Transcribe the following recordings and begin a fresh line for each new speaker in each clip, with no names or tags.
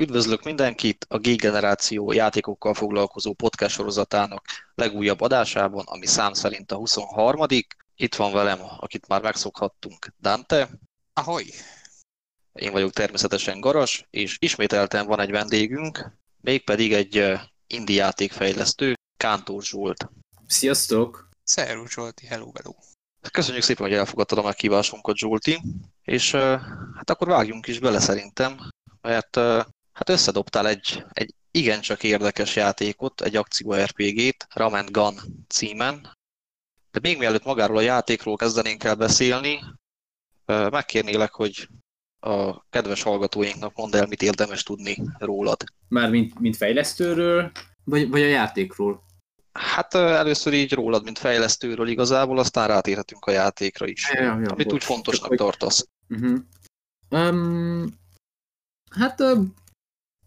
Üdvözlök mindenkit a G-generáció játékokkal foglalkozó podcast sorozatának legújabb adásában, ami szám szerint a 23. Itt van velem, akit már megszokhattunk, Dante.
Ahoy!
Én vagyok természetesen Garas, és ismételten van egy vendégünk, mégpedig egy indi játékfejlesztő, Kántor Zsolt.
Sziasztok!
Szerus Zsolti, hello, hello!
Köszönjük szépen, hogy elfogadtad a meghívásunkat, Zsolti, és hát akkor vágjunk is bele szerintem, mert hát összedobtál egy, egy igencsak érdekes játékot, egy akció RPG-t, Ram Gun címen. De még mielőtt magáról a játékról kezdenénk el beszélni, megkérnélek, hogy a kedves hallgatóinknak mondd el, mit érdemes tudni rólad.
Már mint, mint fejlesztőről, vagy, vagy a játékról?
Hát először így rólad, mint fejlesztőről igazából, aztán rátérhetünk a játékra is, ja, ja, amit bocs. úgy fontosnak Csak, tartasz. Uh-huh.
Um, hát uh,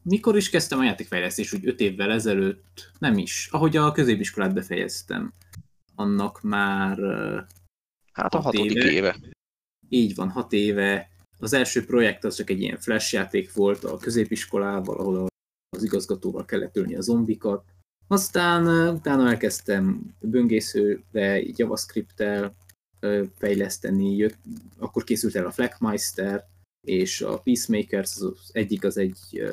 mikor is kezdtem a játékfejlesztés, úgy öt évvel ezelőtt, nem is, ahogy a középiskolát befejeztem, annak már
Hát a hatodik éve. éve.
Így van, hat éve. Az első projekt az csak egy ilyen flash játék volt a középiskolával, ahol az igazgatóval kellett ölni a zombikat. Aztán utána elkezdtem böngészőre, JavaScript-tel fejleszteni, jött, akkor készült el a Flagmeister, és a Peacemakers, az egyik az egy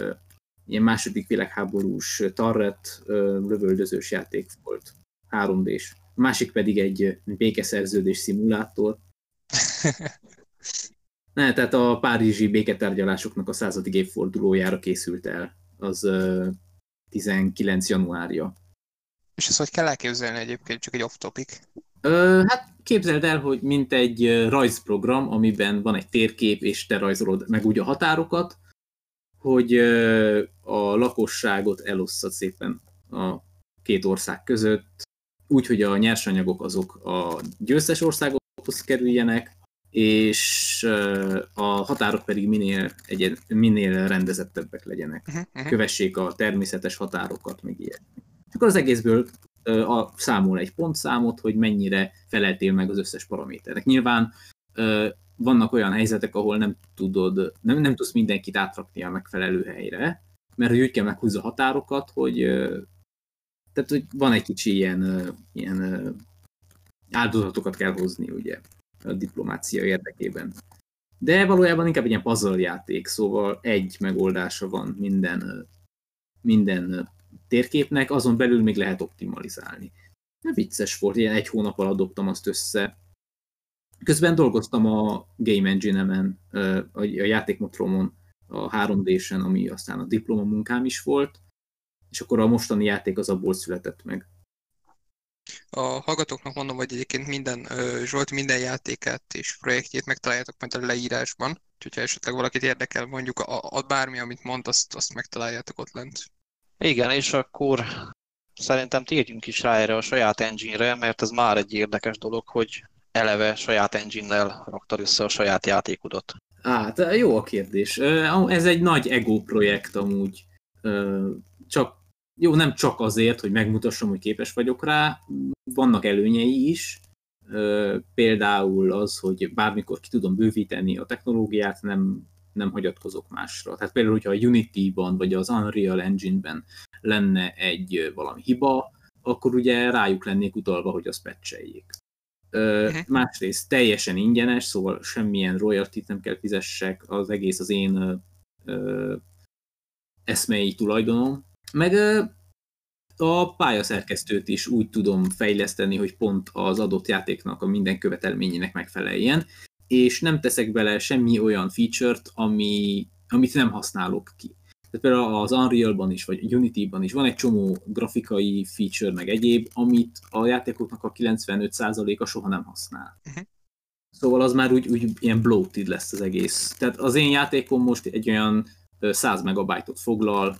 ilyen második világháborús tarret lövöldözős játék volt, 3D-s. A másik pedig egy békeszerződés szimulátor. ne, tehát a párizsi béketárgyalásoknak a századik évfordulójára készült el. Az 19 januárja.
És ezt hogy kell elképzelni egyébként, csak egy off-topic?
Hát képzeld el, hogy mint egy rajzprogram, amiben van egy térkép, és te rajzolod meg úgy a határokat, hogy a lakosságot elosszad szépen a két ország között, úgy, hogy a nyersanyagok azok a győztes országokhoz kerüljenek, és a határok pedig minél, egy, minél rendezettebbek legyenek. Uh-huh. Kövessék a természetes határokat, meg ilyet. Akkor az egészből a, számol egy pontszámot, hogy mennyire feleltél meg az összes paraméternek. Nyilván vannak olyan helyzetek, ahol nem tudod, nem, nem tudsz mindenkit átrakni a megfelelő helyre, mert hogy úgy kell meghúzni a határokat, hogy tehát, hogy van egy kicsi ilyen, ilyen áldozatokat kell hozni, ugye, a diplomácia érdekében. De valójában inkább egy ilyen puzzle játék, szóval egy megoldása van minden, minden térképnek, azon belül még lehet optimalizálni. De vicces volt, ilyen egy hónap alatt dobtam azt össze, Közben dolgoztam a Game Engine-emen, a játékmotromon, a 3D-sen, ami aztán a diplomamunkám is volt, és akkor a mostani játék az abból született meg.
A hallgatóknak mondom, hogy egyébként minden, Zsolt minden játékát és projektjét megtaláljátok majd a leírásban, úgyhogy ha esetleg valakit érdekel, mondjuk a, a bármi, amit mond, azt, azt megtaláljátok ott lent.
Igen, és akkor szerintem térjünk is rá erre a saját engine-re, mert ez már egy érdekes dolog, hogy eleve saját engine-nel raktad össze a saját játékodat?
Hát, jó a kérdés. Ez egy nagy ego projekt amúgy. Csak, jó, nem csak azért, hogy megmutassam, hogy képes vagyok rá, vannak előnyei is. Például az, hogy bármikor ki tudom bővíteni a technológiát, nem, nem hagyatkozok másra. Tehát például, hogyha a Unity-ban vagy az Unreal Engine-ben lenne egy valami hiba, akkor ugye rájuk lennék utalva, hogy azt patcheljék. Uh-huh. Másrészt teljesen ingyenes, szóval semmilyen royalty nem kell fizessek, az egész az én uh, eszmei tulajdonom. Meg uh, a pályaszerkesztőt is úgy tudom fejleszteni, hogy pont az adott játéknak a minden követelményének megfeleljen, és nem teszek bele semmi olyan feature-t, ami, amit nem használok ki. Tehát például az Unreal-ban is, vagy Unity-ban is van egy csomó grafikai feature, meg egyéb, amit a játékoknak a 95%-a soha nem használ. Uh-huh. Szóval az már úgy, úgy ilyen bloated lesz az egész. Tehát az én játékom most egy olyan 100 megabajtot foglal,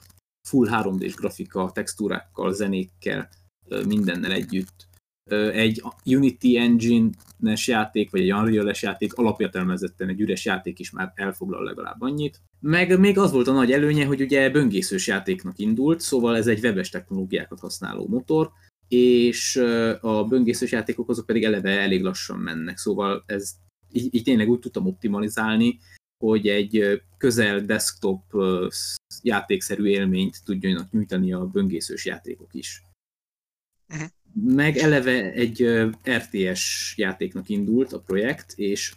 full 3D-s grafika, textúrákkal, zenékkel, mindennel együtt egy Unity Engine-es játék, vagy egy Unreal-es játék alapértelmezetten egy üres játék is már elfoglal legalább annyit. Meg még az volt a nagy előnye, hogy ugye böngészős játéknak indult, szóval ez egy webes technológiákat használó motor, és a böngészős játékok azok pedig eleve elég lassan mennek, szóval ez így, így tényleg úgy tudtam optimalizálni, hogy egy közel desktop játékszerű élményt tudjanak nyújtani a böngészős játékok is. Uh-huh. Meg eleve egy RTS játéknak indult a projekt, és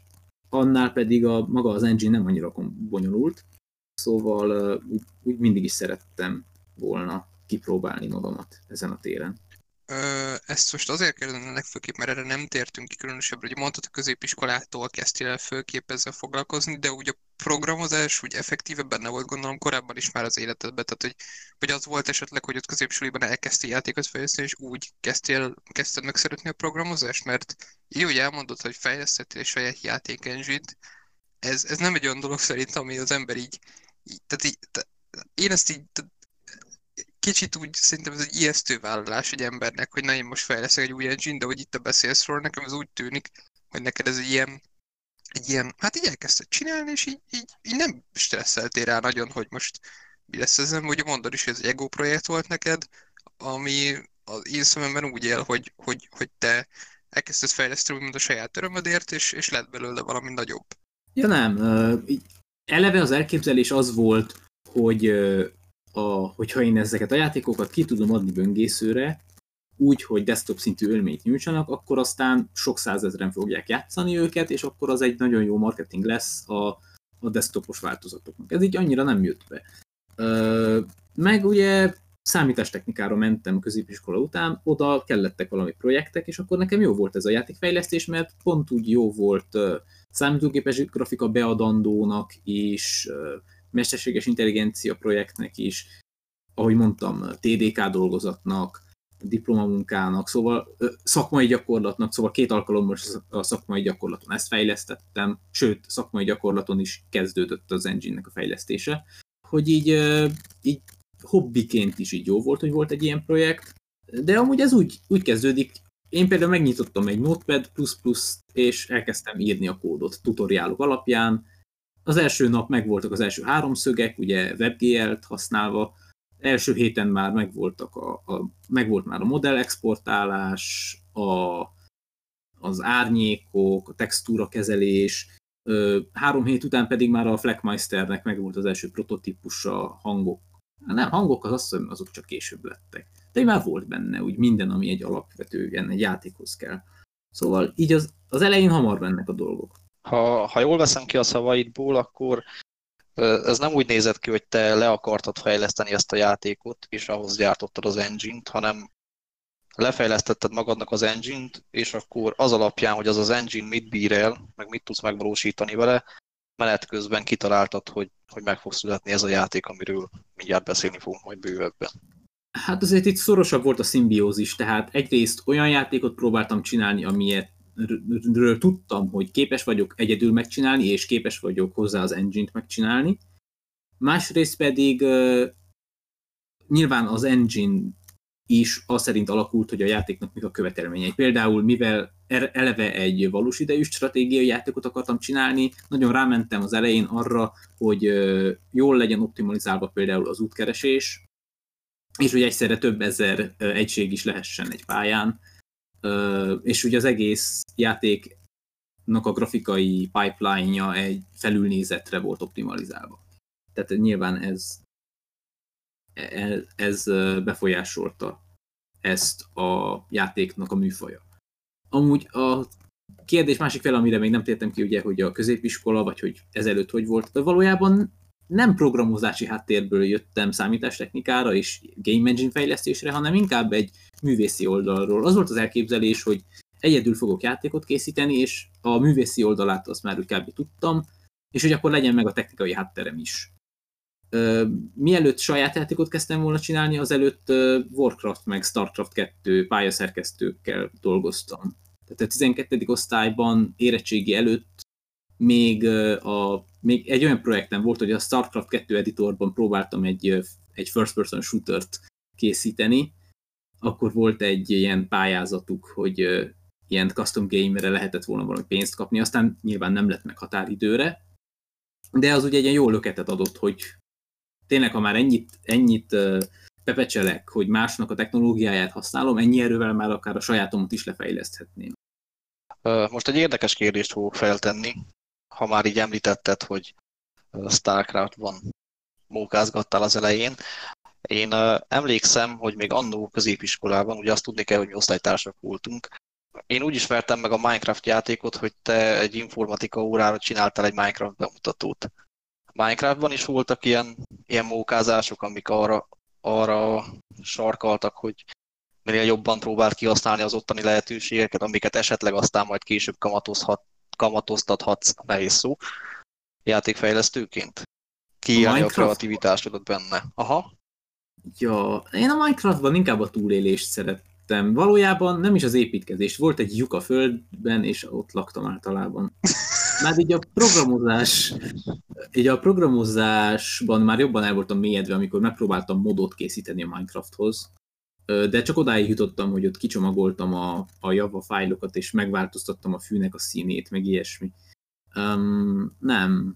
annál pedig a maga az engine nem annyira bonyolult, szóval úgy, úgy mindig is szerettem volna kipróbálni magamat ezen a téren.
Ezt most azért kérdezem legfőképp, mert erre nem tértünk ki különösebbre, hogy mondtad, a középiskolától kezdtél el főképp ezzel foglalkozni, de úgy a programozás úgy effektíve benne volt gondolom korábban is már az életedben, tehát hogy, hogy az volt esetleg, hogy ott középsuliban elkezdtél játékot fejleszteni, és úgy kezdtél, kezdted meg szeretni a programozást, mert így úgy elmondod, hogy fejlesztettél saját játékengine ez, ez nem egy olyan dolog szerint, ami az ember így, így tehát így, te, én ezt így, tehát kicsit úgy szerintem ez egy ijesztő vállalás egy embernek, hogy na én most fejleszek egy új engine, de hogy itt a beszélsz róla, nekem ez úgy tűnik, hogy neked ez egy ilyen, egy ilyen, hát így elkezdted csinálni, és így, így, így nem stresszeltél rá nagyon, hogy most mi lesz ezen, ugye mondod is, hogy ez egy ego projekt volt neked, ami az én szememben úgy él, hogy, hogy, hogy te elkezdted fejleszteni úgymond a saját örömödért, és, és lett belőle valami nagyobb.
Ja nem, eleve az elképzelés az volt, hogy a, hogyha én ezeket a játékokat ki tudom adni böngészőre, úgy, hogy desktop szintű ölményt nyújtsanak, akkor aztán sok százezren fogják játszani őket, és akkor az egy nagyon jó marketing lesz a, a desktopos változatoknak. Ez így annyira nem jött be. Ö, meg ugye számítástechnikára mentem középiskola után, oda kellettek valami projektek, és akkor nekem jó volt ez a játékfejlesztés, mert pont úgy jó volt számítógépes grafika beadandónak, és mesterséges intelligencia projektnek is, ahogy mondtam, TDK dolgozatnak, diplomamunkának, szóval szakmai gyakorlatnak, szóval két alkalommal a szakmai gyakorlaton ezt fejlesztettem, sőt, szakmai gyakorlaton is kezdődött az engine-nek a fejlesztése, hogy így, így hobbiként is így jó volt, hogy volt egy ilyen projekt, de amúgy ez úgy, úgy kezdődik, én például megnyitottam egy Notepad++, és elkezdtem írni a kódot tutoriálok alapján, az első nap megvoltak az első háromszögek, ugye WebGL-t használva, első héten már megvoltak a, a, megvolt már a modell exportálás, a, az árnyékok, a textúra kezelés, három hét után pedig már a Fleckmeisternek megvolt az első prototípusa, hangok. Nem, hangok az azt azok csak később lettek. De már volt benne úgy minden, ami egy alapvető egy játékhoz kell. Szóval így az, az elején hamar mennek a dolgok
ha, ha jól veszem ki a szavaidból, akkor ez nem úgy nézett ki, hogy te le akartad fejleszteni ezt a játékot, és ahhoz gyártottad az engine-t, hanem lefejlesztetted magadnak az engine-t, és akkor az alapján, hogy az az engine mit bír el, meg mit tudsz megvalósítani vele, menet közben kitaláltad, hogy, hogy meg fog születni ez a játék, amiről mindjárt beszélni fogunk majd bővebben.
Hát azért itt szorosabb volt a szimbiózis, tehát egyrészt olyan játékot próbáltam csinálni, amilyet ről tudtam, hogy képes vagyok egyedül megcsinálni, és képes vagyok hozzá az engine-t megcsinálni. Másrészt pedig nyilván az engine is az szerint alakult, hogy a játéknak mik a követelményei. Például, mivel er-, eleve egy valós idejű stratégiai játékot akartam csinálni, nagyon rámentem az elején arra, hogy jól legyen optimalizálva például az útkeresés, és hogy egyszerre több ezer egység is lehessen egy pályán, és ugye az egész játéknak a grafikai pipeline-ja egy felülnézetre volt optimalizálva. Tehát nyilván ez, ez, ez befolyásolta ezt a játéknak a műfaja. Amúgy a kérdés másik fel, amire még nem tértem ki, ugye, hogy a középiskola, vagy hogy ezelőtt hogy volt, de valójában nem programozási háttérből jöttem számítástechnikára és game engine fejlesztésre, hanem inkább egy művészi oldalról. Az volt az elképzelés, hogy egyedül fogok játékot készíteni, és a művészi oldalát azt már kb. tudtam, és hogy akkor legyen meg a technikai hátterem is. mielőtt saját játékot kezdtem volna csinálni, azelőtt Warcraft meg Starcraft 2 pályaszerkesztőkkel dolgoztam. Tehát a 12. osztályban érettségi előtt még, a, még egy olyan projektem volt, hogy a StarCraft 2 editorban próbáltam egy, egy first-person shootert készíteni, akkor volt egy ilyen pályázatuk, hogy ilyen custom game-re lehetett volna valami pénzt kapni, aztán nyilván nem lett meg határidőre, de az ugye egy ilyen jó löketet adott, hogy tényleg, ha már ennyit, ennyit pepecselek, hogy másnak a technológiáját használom, ennyi erővel már akár a sajátomat is lefejleszthetném.
Most egy érdekes kérdést fogok feltenni, ha már így említetted, hogy Starcraft van mókázgattál az elején. Én uh, emlékszem, hogy még annó középiskolában, ugye azt tudni kell, hogy mi osztálytársak voltunk, én úgy ismertem meg a Minecraft játékot, hogy te egy informatika órára csináltál egy Minecraft bemutatót. Minecraftban is voltak ilyen, ilyen mókázások, amik arra, arra sarkaltak, hogy minél jobban próbált kihasználni az ottani lehetőségeket, amiket esetleg aztán majd később kamatozhat, kamatoztathatsz, nehéz szó, játékfejlesztőként. Kiírni a, a kreativitásodat benne. Aha.
Ja, én a Minecraftban inkább a túlélést szerettem. Valójában nem is az építkezés. Volt egy lyuk a földben, és ott laktam általában. Már így a programozás, így a programozásban már jobban el voltam mélyedve, amikor megpróbáltam modot készíteni a Minecrafthoz, de csak odáig jutottam, hogy ott kicsomagoltam a, a Java fájlokat, és megváltoztattam a fűnek a színét, meg ilyesmi. Um, nem,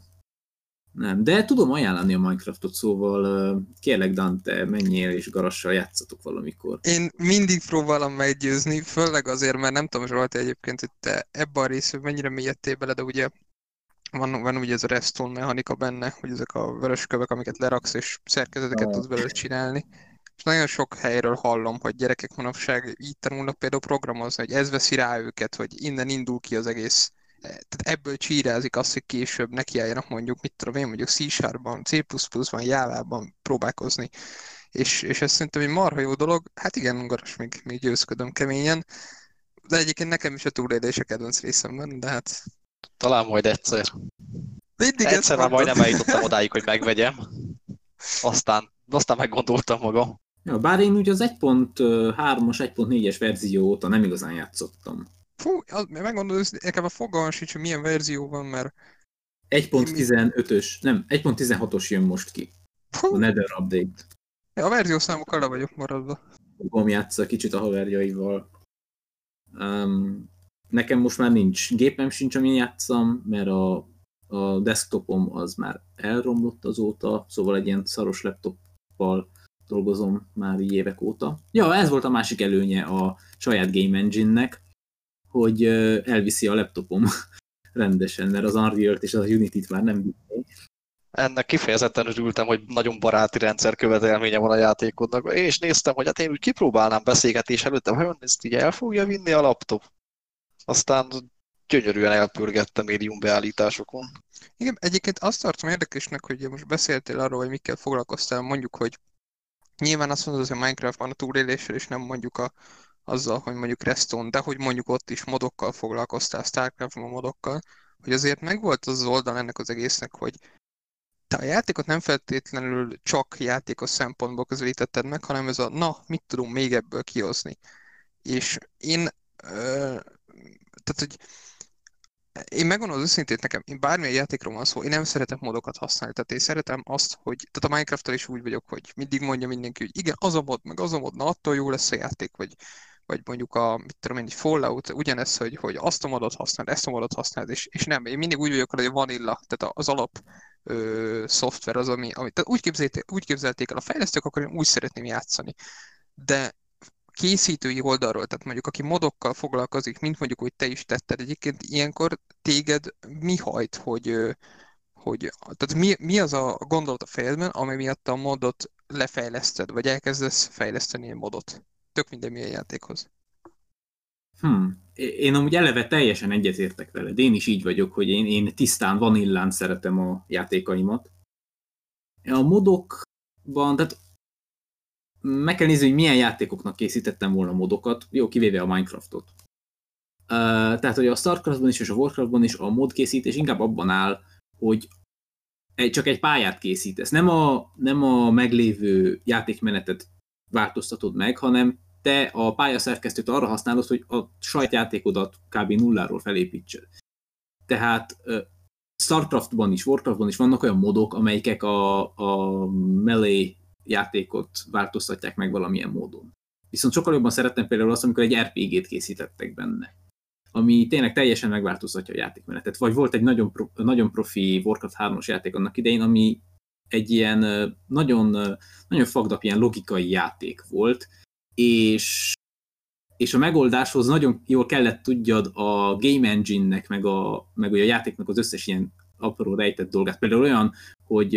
nem, de tudom ajánlani a Minecraftot, szóval kérlek Dante, menjél és garassal játszatok valamikor.
Én mindig próbálom meggyőzni, főleg azért, mert nem tudom, Zsolti egyébként, hogy te ebben a részben mennyire mélyedtél bele, de ugye van, van ugye ez a redstone mechanika benne, hogy ezek a vörös kövek, amiket leraksz, és szerkezeteket tudsz belőle csinálni. És nagyon sok helyről hallom, hogy gyerekek manapság így tanulnak például programozni, hogy ez veszi rá őket, hogy innen indul ki az egész tehát ebből csírázik azt, hogy később nekiálljanak mondjuk, mit tudom én, mondjuk C-Sharpban, C++-ban, Java-ban próbálkozni. És, és ez szerintem egy marha jó dolog. Hát igen, garas, még, még győzködöm keményen. De egyébként nekem is a túlélés a kedvenc részemben, de hát...
Talán majd egyszer.
Mindig
egyszer már majdnem eljutottam odáig, hogy megvegyem. Aztán, aztán meggondoltam magam.
Ja, bár én úgy az 1.3-as, 1.4-es verzió óta nem igazán játszottam.
Fú, az, megmondod, hogy nekem a fogalmam sincs, hogy milyen verzió van, mert...
1.15-ös, nem, 1.16-os jön most ki. Fú. A Nether Update.
Ja, a verzió számokkal le vagyok maradva.
Fogom játsza kicsit a haverjaival. Um, nekem most már nincs, gépem sincs, amin játszam, mert a, a desktopom az már elromlott azóta, szóval egy ilyen szaros laptoppal dolgozom már évek óta. Ja, ez volt a másik előnye a saját Game Engine-nek, hogy elviszi a laptopom rendesen, mert az Unreal-t és az Unity-t már nem viszi.
Ennek kifejezetten örültem, hogy nagyon baráti rendszer követelménye van a játékodnak, és néztem, hogy hát én úgy kipróbálnám beszélgetés előtt, hogy ezt így el fogja vinni a laptop. Aztán gyönyörűen elpörgette médium beállításokon.
Igen, egyébként azt tartom érdekesnek, hogy most beszéltél arról, hogy mikkel foglalkoztál, mondjuk, hogy nyilván azt mondod, hogy a Minecraftban a túléléssel, és nem mondjuk a, azzal, hogy mondjuk Reston, de hogy mondjuk ott is modokkal foglalkoztál, Starcraft-ban modokkal, hogy azért megvolt az oldal ennek az egésznek, hogy te a játékot nem feltétlenül csak játékos szempontból közelítetted meg, hanem ez a na, mit tudunk még ebből kihozni. És én, ö, tehát hogy én megmondom az őszintét nekem, én bármilyen játékról van szó, én nem szeretem modokat használni, tehát én szeretem azt, hogy, tehát a minecraft is úgy vagyok, hogy mindig mondja mindenki, hogy igen, az a mod, meg az a mod, na attól jó lesz a játék, vagy vagy mondjuk a, mit tudom én, egy Fallout, ugyanez, hogy, hogy azt a modot használd, ezt a modot használd, és, és nem, én mindig úgy vagyok, hogy a vanilla, tehát az alap ö, szoftver az, ami, ami tehát úgy, képzelték, úgy képzelték el a fejlesztők, akkor én úgy szeretném játszani. De készítői oldalról, tehát mondjuk aki modokkal foglalkozik, mint mondjuk, hogy te is tetted, egyébként ilyenkor téged mi hajt, hogy, hogy tehát mi, mi az a gondolat a fejedben, ami miatt a modot lefejleszted, vagy elkezdesz fejleszteni egy modot? Tök minden milyen játékhoz.
Hmm. Én amúgy eleve teljesen egyetértek veled. Én is így vagyok, hogy én, én tisztán vanillán szeretem a játékaimat. A modokban, tehát meg kell nézni, hogy milyen játékoknak készítettem volna modokat, jó, kivéve a Minecraftot. Uh, tehát, hogy a Starcraftban is és a Warcraftban is a modkészítés inkább abban áll, hogy egy, csak egy pályát készítesz. Nem a, nem a meglévő játékmenetet változtatod meg, hanem te a pályaszerkesztőt arra használod, hogy a saját játékodat kb. nulláról felépítsed. Tehát Starcraftban is, Warcraftban is vannak olyan modok, amelyek a, a melee játékot változtatják meg valamilyen módon. Viszont sokkal jobban szerettem például azt, amikor egy RPG-t készítettek benne, ami tényleg teljesen megváltoztatja a játékmenetet. Vagy volt egy nagyon, pro, nagyon profi Warcraft 3-os játék annak idején, ami egy ilyen nagyon, nagyon fagdap ilyen logikai játék volt, és, és a megoldáshoz nagyon jól kellett tudjad a game engine-nek, meg a, meg a játéknak az összes ilyen apró rejtett dolgát. Például olyan, hogy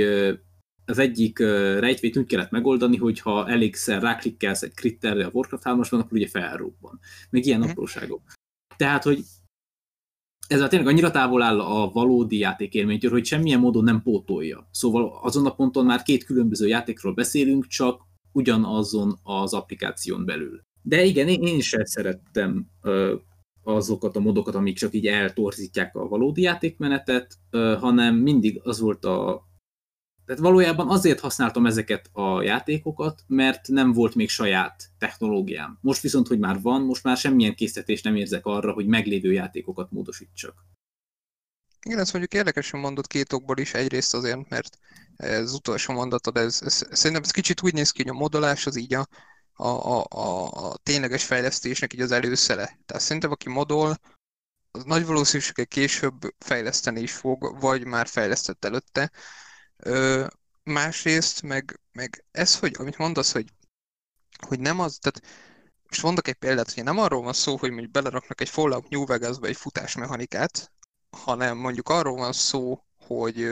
az egyik rejtvét úgy kellett megoldani, hogy ha elégszer ráklikkelsz egy kritterre a Warcraft 3 akkor ugye felrobban. Még ilyen mm. apróságok. Tehát, hogy ez a tényleg annyira távol áll a valódi játékélménytől, hogy semmilyen módon nem pótolja. Szóval azon a ponton már két különböző játékról beszélünk, csak ugyanazon az applikáción belül. De igen, én, sem szerettem azokat a modokat, amik csak így eltorzítják a valódi játékmenetet, hanem mindig az volt a... Tehát valójában azért használtam ezeket a játékokat, mert nem volt még saját technológiám. Most viszont, hogy már van, most már semmilyen készítést nem érzek arra, hogy meglévő játékokat módosítsak.
Igen, ezt mondjuk érdekesen mondott két okból is. Egyrészt azért, mert ez utolsó mondatod, ez, ez, szerintem ez kicsit úgy néz ki, hogy a modolás az így a, a, a, a, tényleges fejlesztésnek így az előszele. Tehát szerintem aki modol, az nagy valószínűséggel később fejleszteni is fog, vagy már fejlesztett előtte. Ö, másrészt, meg, meg ez, hogy amit mondasz, hogy, hogy nem az, tehát most mondok egy példát, hogy nem arról van szó, hogy mondjuk beleraknak egy Fallout New Vegas-ba egy futásmechanikát, hanem mondjuk arról van szó, hogy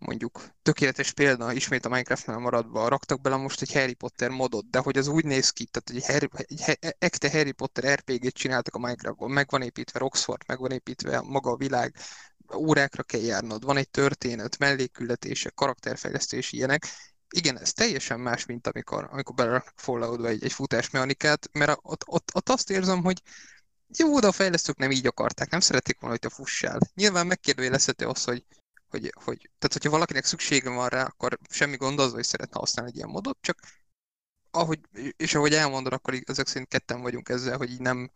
mondjuk tökéletes példa, ismét a Minecraftnál maradva, raktak bele most egy Harry Potter modot, de hogy az úgy néz ki, tehát egy, Harry, egy ekte Harry Potter RPG-t csináltak a Minecraftban, meg van építve Roxford, meg van építve maga a világ, órákra kell járnod, van egy történet, mellékületések, karakterfejlesztés, ilyenek. Igen, ez teljesen más, mint amikor, amikor beleraknak Falloutba egy, egy futásmechanikát, mert ott, ott, ott azt érzem, hogy jó, de a fejlesztők nem így akarták, nem szerették volna, hogy te fussál. Nyilván megkérdőjelezhető az, hogy, hogy, hogy, tehát hogyha valakinek szüksége van rá, akkor semmi gond az, hogy szeretne használni egy ilyen modot, csak ahogy, és ahogy elmondod, akkor ezek szerint ketten vagyunk ezzel, hogy így nem,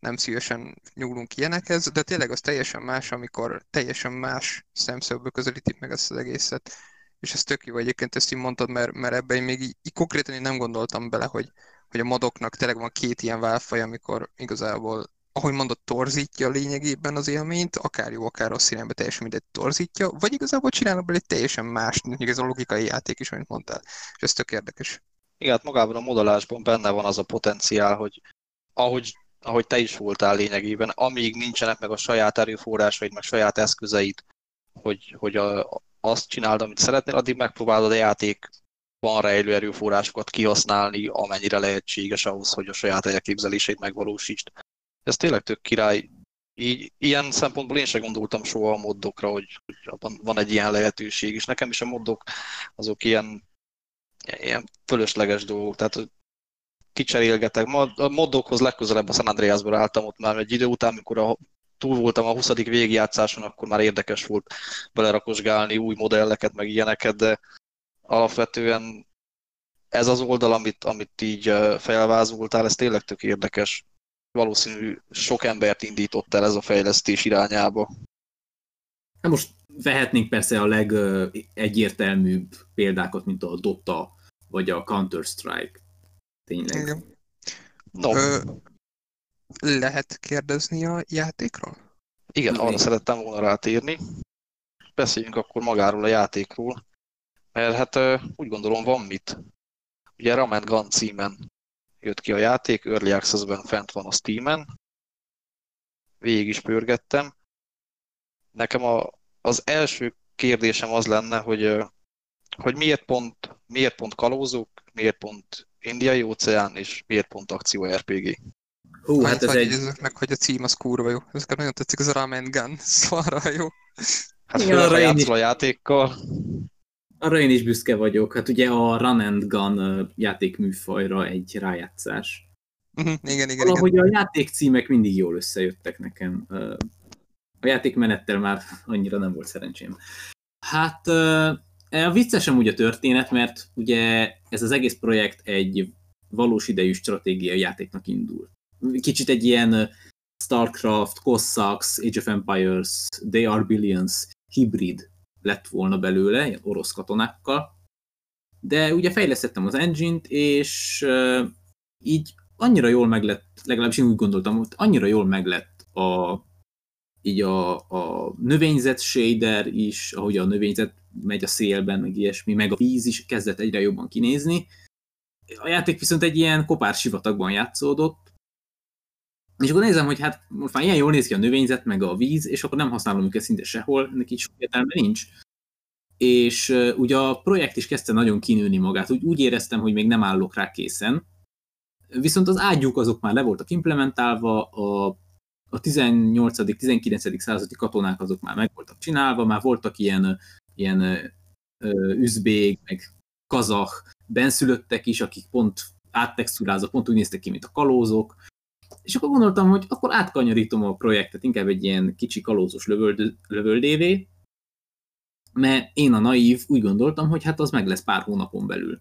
nem szívesen nyúlunk ilyenekhez, de tényleg az teljesen más, amikor teljesen más szemszögből közelítik meg ezt az egészet. És ez tök jó egyébként, ezt így mondtad, mert, mert ebben én még így, így konkrétan én nem gondoltam bele, hogy, hogy a modoknak tényleg van két ilyen válfaj, amikor igazából ahogy mondott, torzítja lényegében az élményt, akár jó, akár rossz irányba teljesen mindegy torzítja, vagy igazából csinálnak belőle egy teljesen más, mondjuk ez a logikai játék is, amit mondtál, és ez tök érdekes.
Igen, hát magában a modolásban benne van az a potenciál, hogy ahogy, ahogy te is voltál lényegében, amíg nincsenek meg a saját erőforrásaid, meg saját eszközeid, hogy, hogy a, azt csináld, amit szeretnél, addig megpróbálod a játék van rejlő erőforrásokat kihasználni, amennyire lehetséges ahhoz, hogy a saját elképzelését megvalósítsd ez tényleg tök király. Így, ilyen szempontból én sem gondoltam soha a moddokra, hogy, hogy van egy ilyen lehetőség, és nekem is a moddok azok ilyen, ilyen fölösleges dolgok, tehát kicserélgetek. A moddokhoz legközelebb a San Andreasból álltam ott már egy idő után, amikor a, túl voltam a 20. végigjátszáson, akkor már érdekes volt belerakosgálni új modelleket, meg ilyeneket, de alapvetően ez az oldal, amit, amit így felvázoltál, ez tényleg tök érdekes valószínű sok embert indított el ez a fejlesztés irányába.
Hát most vehetnénk persze a legegyértelműbb példákat, mint a Dota, vagy a Counter-Strike. Tényleg. Igen.
No. Ö, lehet kérdezni a játékról?
Igen, arra én. szerettem volna rátérni. Beszéljünk akkor magáról a játékról, mert hát úgy gondolom van mit. Ugye Ramen Gun címen jött ki a játék, Early Access-ben fent van a Steam-en, végig is pörgettem. Nekem a, az első kérdésem az lenne, hogy, hogy miért pont, miért pont kalózók, miért pont indiai óceán, és miért pont akció RPG.
Hú, hát ez egy... meg, hogy a cím az kurva jó. Ezeket nagyon tetszik, az a Ramen Gun, szóval jó.
Hát főleg, ha játszol a játékkal.
Arra én is büszke vagyok. Hát ugye a Run and Gun játékműfajra egy rájátszás.
Uh-huh. Igen, igen,
Valahogy igen. a játék címek mindig jól összejöttek nekem. A játékmenettel már annyira nem volt szerencsém. Hát a viccesem úgy a történet, mert ugye ez az egész projekt egy valós idejű stratégiai játéknak indul. Kicsit egy ilyen Starcraft, Cossacks, Age of Empires, They Are Billions hibrid lett volna belőle, orosz katonákkal, de ugye fejlesztettem az engine-t, és így annyira jól meglett, legalábbis én úgy gondoltam, hogy annyira jól meglett a, így a, a növényzet shader is, ahogy a növényzet megy a szélben, meg ilyesmi, meg a víz is kezdett egyre jobban kinézni. A játék viszont egy ilyen kopár sivatagban játszódott, És akkor nézem, hogy hát most már ilyen jól néz ki a növényzet, meg a víz, és akkor nem használom őket szinte sehol, neki sok értelme nincs. És uh, ugye a projekt is kezdte nagyon kinőni magát, úgy, úgy éreztem, hogy még nem állok rá készen. Viszont az ágyúk azok már le voltak implementálva, a, a 18.-19. századi katonák azok már meg voltak csinálva, már voltak ilyen, ilyen uh, üzbég, meg kazah benszülöttek is, akik pont áttexturázva, pont úgy néztek ki, mint a kalózok, és akkor gondoltam, hogy akkor átkanyarítom a projektet inkább egy ilyen kicsi kalózos lövöld, lövöldévé, mert én a naív úgy gondoltam, hogy hát az meg lesz pár hónapon belül.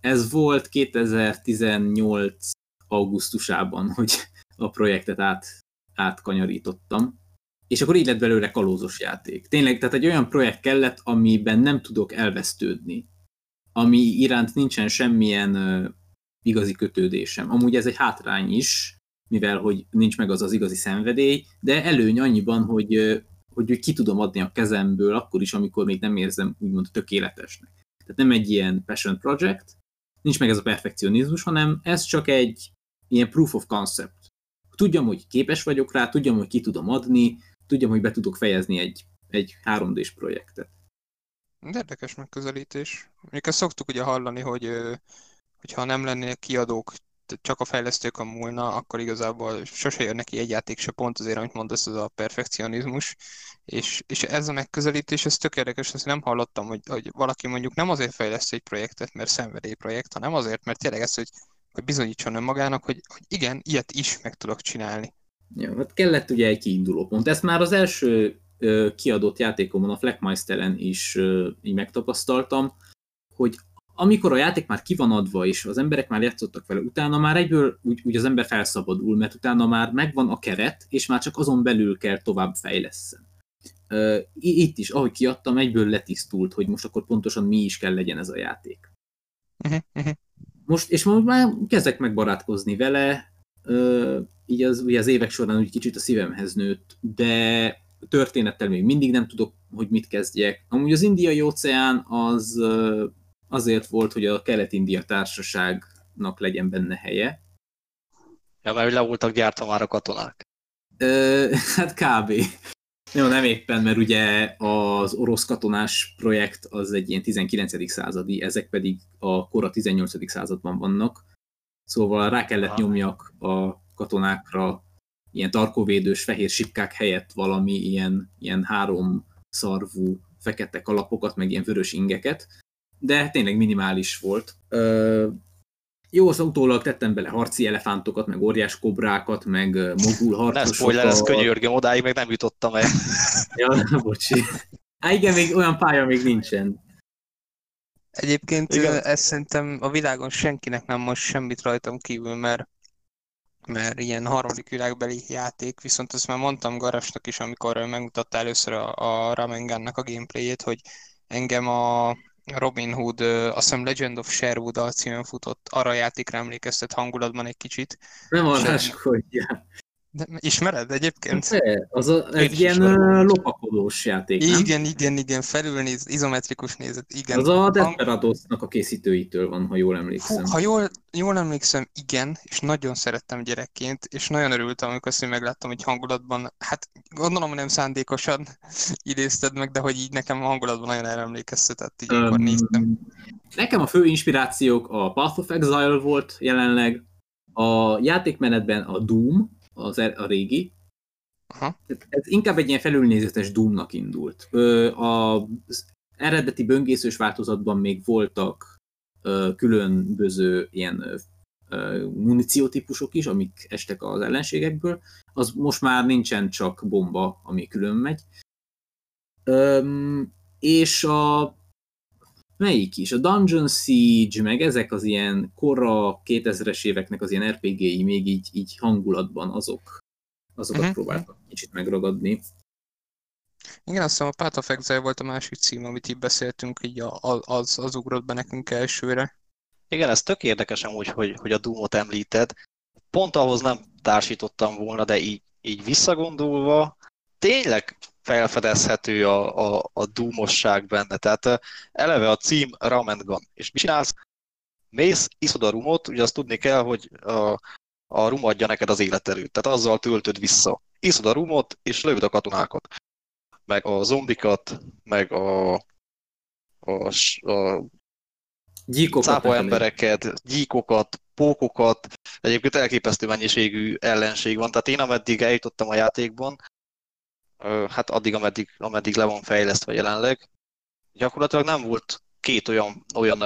Ez volt 2018 augusztusában, hogy a projektet át, átkanyarítottam. És akkor így lett belőle kalózos játék. Tényleg, tehát egy olyan projekt kellett, amiben nem tudok elvesztődni. Ami iránt nincsen semmilyen igazi kötődésem. Amúgy ez egy hátrány is, mivel hogy nincs meg az az igazi szenvedély, de előny annyiban, hogy, hogy ki tudom adni a kezemből akkor is, amikor még nem érzem úgymond tökéletesnek. Tehát nem egy ilyen passion project, nincs meg ez a perfekcionizmus, hanem ez csak egy ilyen proof of concept. Tudjam, hogy képes vagyok rá, tudjam, hogy ki tudom adni, tudjam, hogy be tudok fejezni egy, egy 3D-s projektet.
Érdekes megközelítés. Még ezt szoktuk ugye hallani, hogy hogyha nem lennének kiadók, csak a fejlesztők a múlna, akkor igazából sose jön neki egy játék se pont azért, amit mondasz, az a perfekcionizmus. És, és ez a megközelítés, ez tök érdekes, ezt nem hallottam, hogy, hogy valaki mondjuk nem azért fejleszt egy projektet, mert szenvedélyprojekt, hanem azért, mert tényleg ez, hogy, hogy bizonyítson önmagának, hogy, hogy igen, ilyet is meg tudok csinálni.
Ja, hát kellett ugye egy kiinduló pont. Ezt már az első ö, kiadott játékomon, a Fleckmeisteren is ö, így megtapasztaltam, hogy amikor a játék már ki van adva, és az emberek már játszottak vele, utána már egyből úgy, úgy az ember felszabadul, mert utána már megvan a keret, és már csak azon belül kell tovább fejleszten. Uh, itt is, ahogy kiadtam, egyből letisztult, hogy most akkor pontosan mi is kell legyen ez a játék.
Uh-huh, uh-huh.
Most, és most már kezdek megbarátkozni vele, uh, így az, ugye az évek során úgy kicsit a szívemhez nőtt, de történettel még mindig nem tudok, hogy mit kezdjek. Amúgy az indiai óceán az uh, azért volt, hogy a Kelet-India társaságnak legyen benne helye.
Ja, mert le voltak gyártva már a katonák.
Ö, hát kb. Jó, nem éppen, mert ugye az orosz katonás projekt az egy ilyen 19. századi, ezek pedig a kora 18. században vannak. Szóval rá kellett ha. nyomjak a katonákra ilyen tarkóvédős fehér sipkák helyett valami ilyen, ilyen három szarvú fekete kalapokat, meg ilyen vörös ingeket, de tényleg minimális volt. Ö, jó, az utólag tettem bele harci elefántokat, meg óriás kobrákat, meg mogul harcosokat.
Ne spoiler, ez könyörgöm, odáig meg nem jutottam el.
ja, bocsi. Há, igen, még olyan pálya még nincsen.
Egyébként igen. ez szerintem a világon senkinek nem most semmit rajtam kívül, mert mert ilyen harmadik világbeli játék, viszont ezt már mondtam Garasnak is, amikor megmutatta először a, a Ramengannak a gameplayét, hogy engem a Robin Hood, azt hiszem Legend of Sherwood alcímen futott, arra a játékra emlékeztet hangulatban egy kicsit.
Nem arráskodja.
De ismered egyébként?
De, az a, egy ilyen lopakodós játék,
nem? Igen, igen, igen, felülnéz, izometrikus nézet, igen.
Az a Desperadosnak a készítőitől van, ha jól emlékszem.
Hú, ha jól, jól emlékszem, igen, és nagyon szerettem gyerekként, és nagyon örültem, amikor azt megláttam, hogy hangulatban, hát gondolom, nem szándékosan idézted meg, de hogy így nekem a hangulatban nagyon emlékeztetett, így um, néztem.
Nekem a fő inspirációk a Path of Exile volt jelenleg, a játékmenetben a Doom, az er, a régi.
Aha.
Ez inkább egy ilyen felülnézetes Doomnak indult. Az eredeti böngészős változatban még voltak különböző ilyen muníciótípusok is, amik estek az ellenségekből, az most már nincsen csak bomba, ami külön megy. és a melyik is? A Dungeon Siege, meg ezek az ilyen korra 2000-es éveknek az ilyen RPG-i még így, így hangulatban azok, azokat uh-huh. próbáltak kicsit megragadni.
Igen, azt hiszem a Path of Exile volt a másik cím, amit így beszéltünk, így az, az ugrott be nekünk elsőre.
Igen, ez tök érdekes amúgy, hogy, hogy a Doom-ot említed. Pont ahhoz nem társítottam volna, de így, így visszagondolva, tényleg felfedezhető a, a, a dúmosság benne. Tehát eleve a cím Ram and Gun. És mit csinálsz? Mész, iszod a rumot, ugye azt tudni kell, hogy a, a rum adja neked az életerőt, tehát azzal töltöd vissza. Iszod a rumot, és lövd a katonákat. Meg a zombikat, meg a, a, a cápa embereket, gyíkokat, pókokat. Egyébként elképesztő mennyiségű ellenség van. Tehát én ameddig eljutottam a játékban, hát addig, ameddig, ameddig le van fejlesztve jelenleg, gyakorlatilag nem volt két olyan, olyan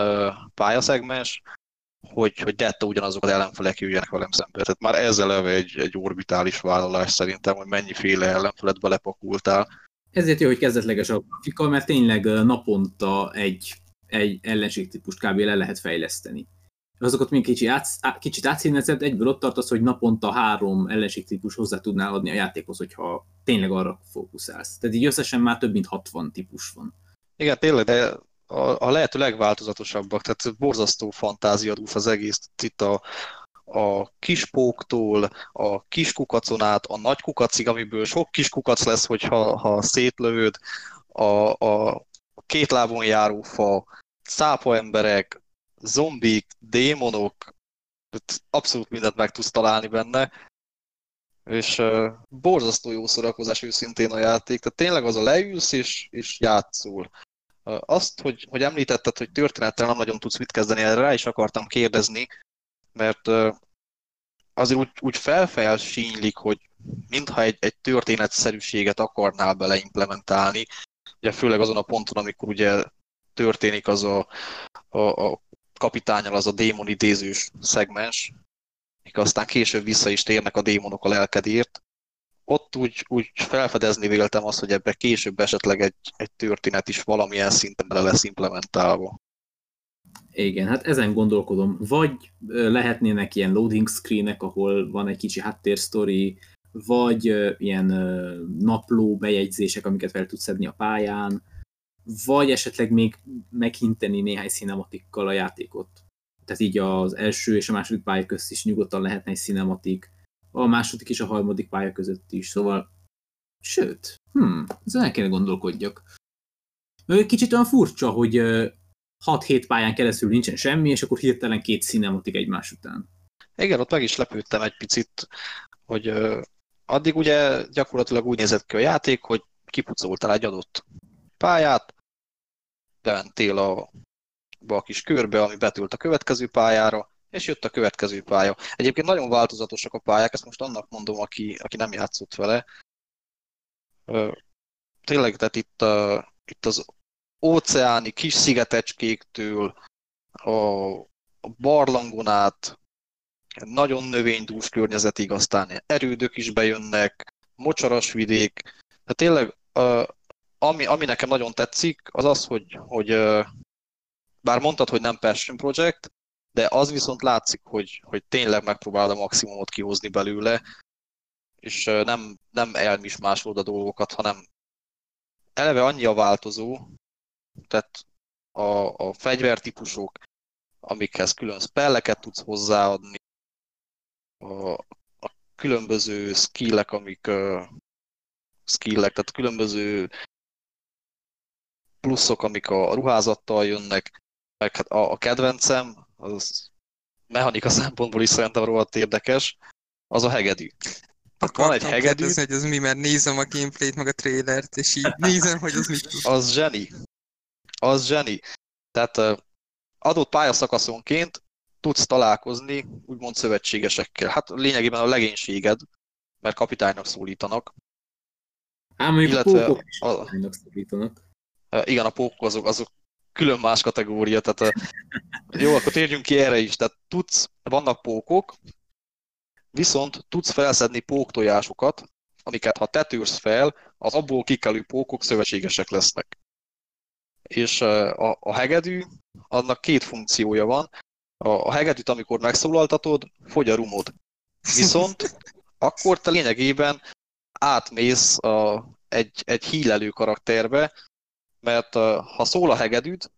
pályaszegmens, hogy, hogy dettó ugyanazok az ellenfelek jöjjenek velem szembe. Tehát már ezzel eleve egy, egy orbitális vállalás szerintem, hogy mennyiféle ellenfelet belepakultál.
Ezért jó, hogy kezdetleges a grafika, mert tényleg naponta egy, egy ellenségtípust kb. le lehet fejleszteni. Azokat még kicsi át, kicsit átszínezett, egyből ott tartasz, hogy naponta három ellenségtípus hozzá tudnál adni a játékhoz, hogyha tényleg arra fókuszálsz. Tehát így összesen már több mint 60 típus van.
Igen, tényleg, de a, a lehető legváltozatosabbak, tehát borzasztó fantáziadús az egész. Itt a, a kispóktól, a kiskukacon át, a nagy kukacig, amiből sok kiskac lesz, hogyha ha szétlövöd, a, a két lábon járó fa, szápa emberek, zombik, démonok, abszolút mindent meg tudsz találni benne, és uh, borzasztó jó szórakozás őszintén a játék, tehát tényleg az a leülsz és, és játszol. Azt, hogy, hogy említetted, hogy történettel nem nagyon tudsz mit kezdeni, erre rá is akartam kérdezni, mert azért úgy, úgy felfelsínylik, hogy mintha egy, egy történetszerűséget akarnál beleimplementálni, ugye főleg azon a ponton, amikor ugye történik az a, a, a kapitányal az a démon idézős szegmens, aztán később vissza is térnek a démonok a lelkedért, ott úgy, úgy felfedezni véltem azt, hogy ebbe később esetleg egy, egy történet is valamilyen szinten bele lesz implementálva.
Igen, hát ezen gondolkodom. Vagy lehetnének ilyen loading screenek, ahol van egy kicsi háttérsztori, vagy ilyen napló bejegyzések, amiket fel tudsz szedni a pályán, vagy esetleg még meghinteni néhány cinematikkal a játékot. Tehát így az első és a második pálya közt is nyugodtan lehetne egy cinematik, a második és a harmadik pálya között is, szóval sőt, hm, ezen el kéne gondolkodjak. Kicsit olyan furcsa, hogy 6-7 pályán keresztül nincsen semmi, és akkor hirtelen két cinematik egymás után.
Igen, ott meg is lepődtem egy picit, hogy addig ugye gyakorlatilag úgy nézett ki a játék, hogy kipucoltál egy adott pályát, bementél a, a kis körbe, ami betült a következő pályára, és jött a következő pálya. Egyébként nagyon változatosak a pályák, ezt most annak mondom, aki, aki nem játszott vele. Tényleg, tehát itt, a, itt az óceáni kis szigetecskéktől a, a barlangon át nagyon növénydús környezetig, aztán erődök is bejönnek, mocsaras vidék. Tehát tényleg, ami, ami nekem nagyon tetszik, az az, hogy, hogy bár mondtad, hogy nem Passion Project, de az viszont látszik, hogy, hogy tényleg megpróbálod a maximumot kihozni belőle, és nem, nem elmismásolod a dolgokat, hanem eleve annyi a változó, tehát a, a fegyvertípusok, amikhez külön spelleket tudsz hozzáadni, a, a különböző skillek, amik uh, skillek, tehát különböző pluszok, amik a ruházattal jönnek, meg hát a, a kedvencem, az mechanika szempontból is szerintem rohadt érdekes, az a hegedű.
Akartam van egy hegedű. Kérdezni, hogy az mi, mert nézem a gameplayt, meg a trailert, és így nézem, hogy az mit
Az zseni. Az zseni. Tehát adott pályaszakaszonként tudsz találkozni úgymond szövetségesekkel. Hát lényegében a legénységed, mert kapitánynak szólítanak.
Ám még Illetve a, szólítanak.
Igen, a pókok azok, azok külön más kategória, tehát jó, akkor térjünk ki erre is, tehát tudsz, vannak pókok, viszont tudsz felszedni póktojásokat, amiket ha te tűrsz fel, az abból kikelő pókok szövetségesek lesznek. És a, a hegedű, annak két funkciója van. A, a hegedűt, amikor megszólaltatod, fogy a rumod. Viszont akkor te lényegében átmész a, egy, egy hílelő karakterbe, mert ha szól a hegedűd,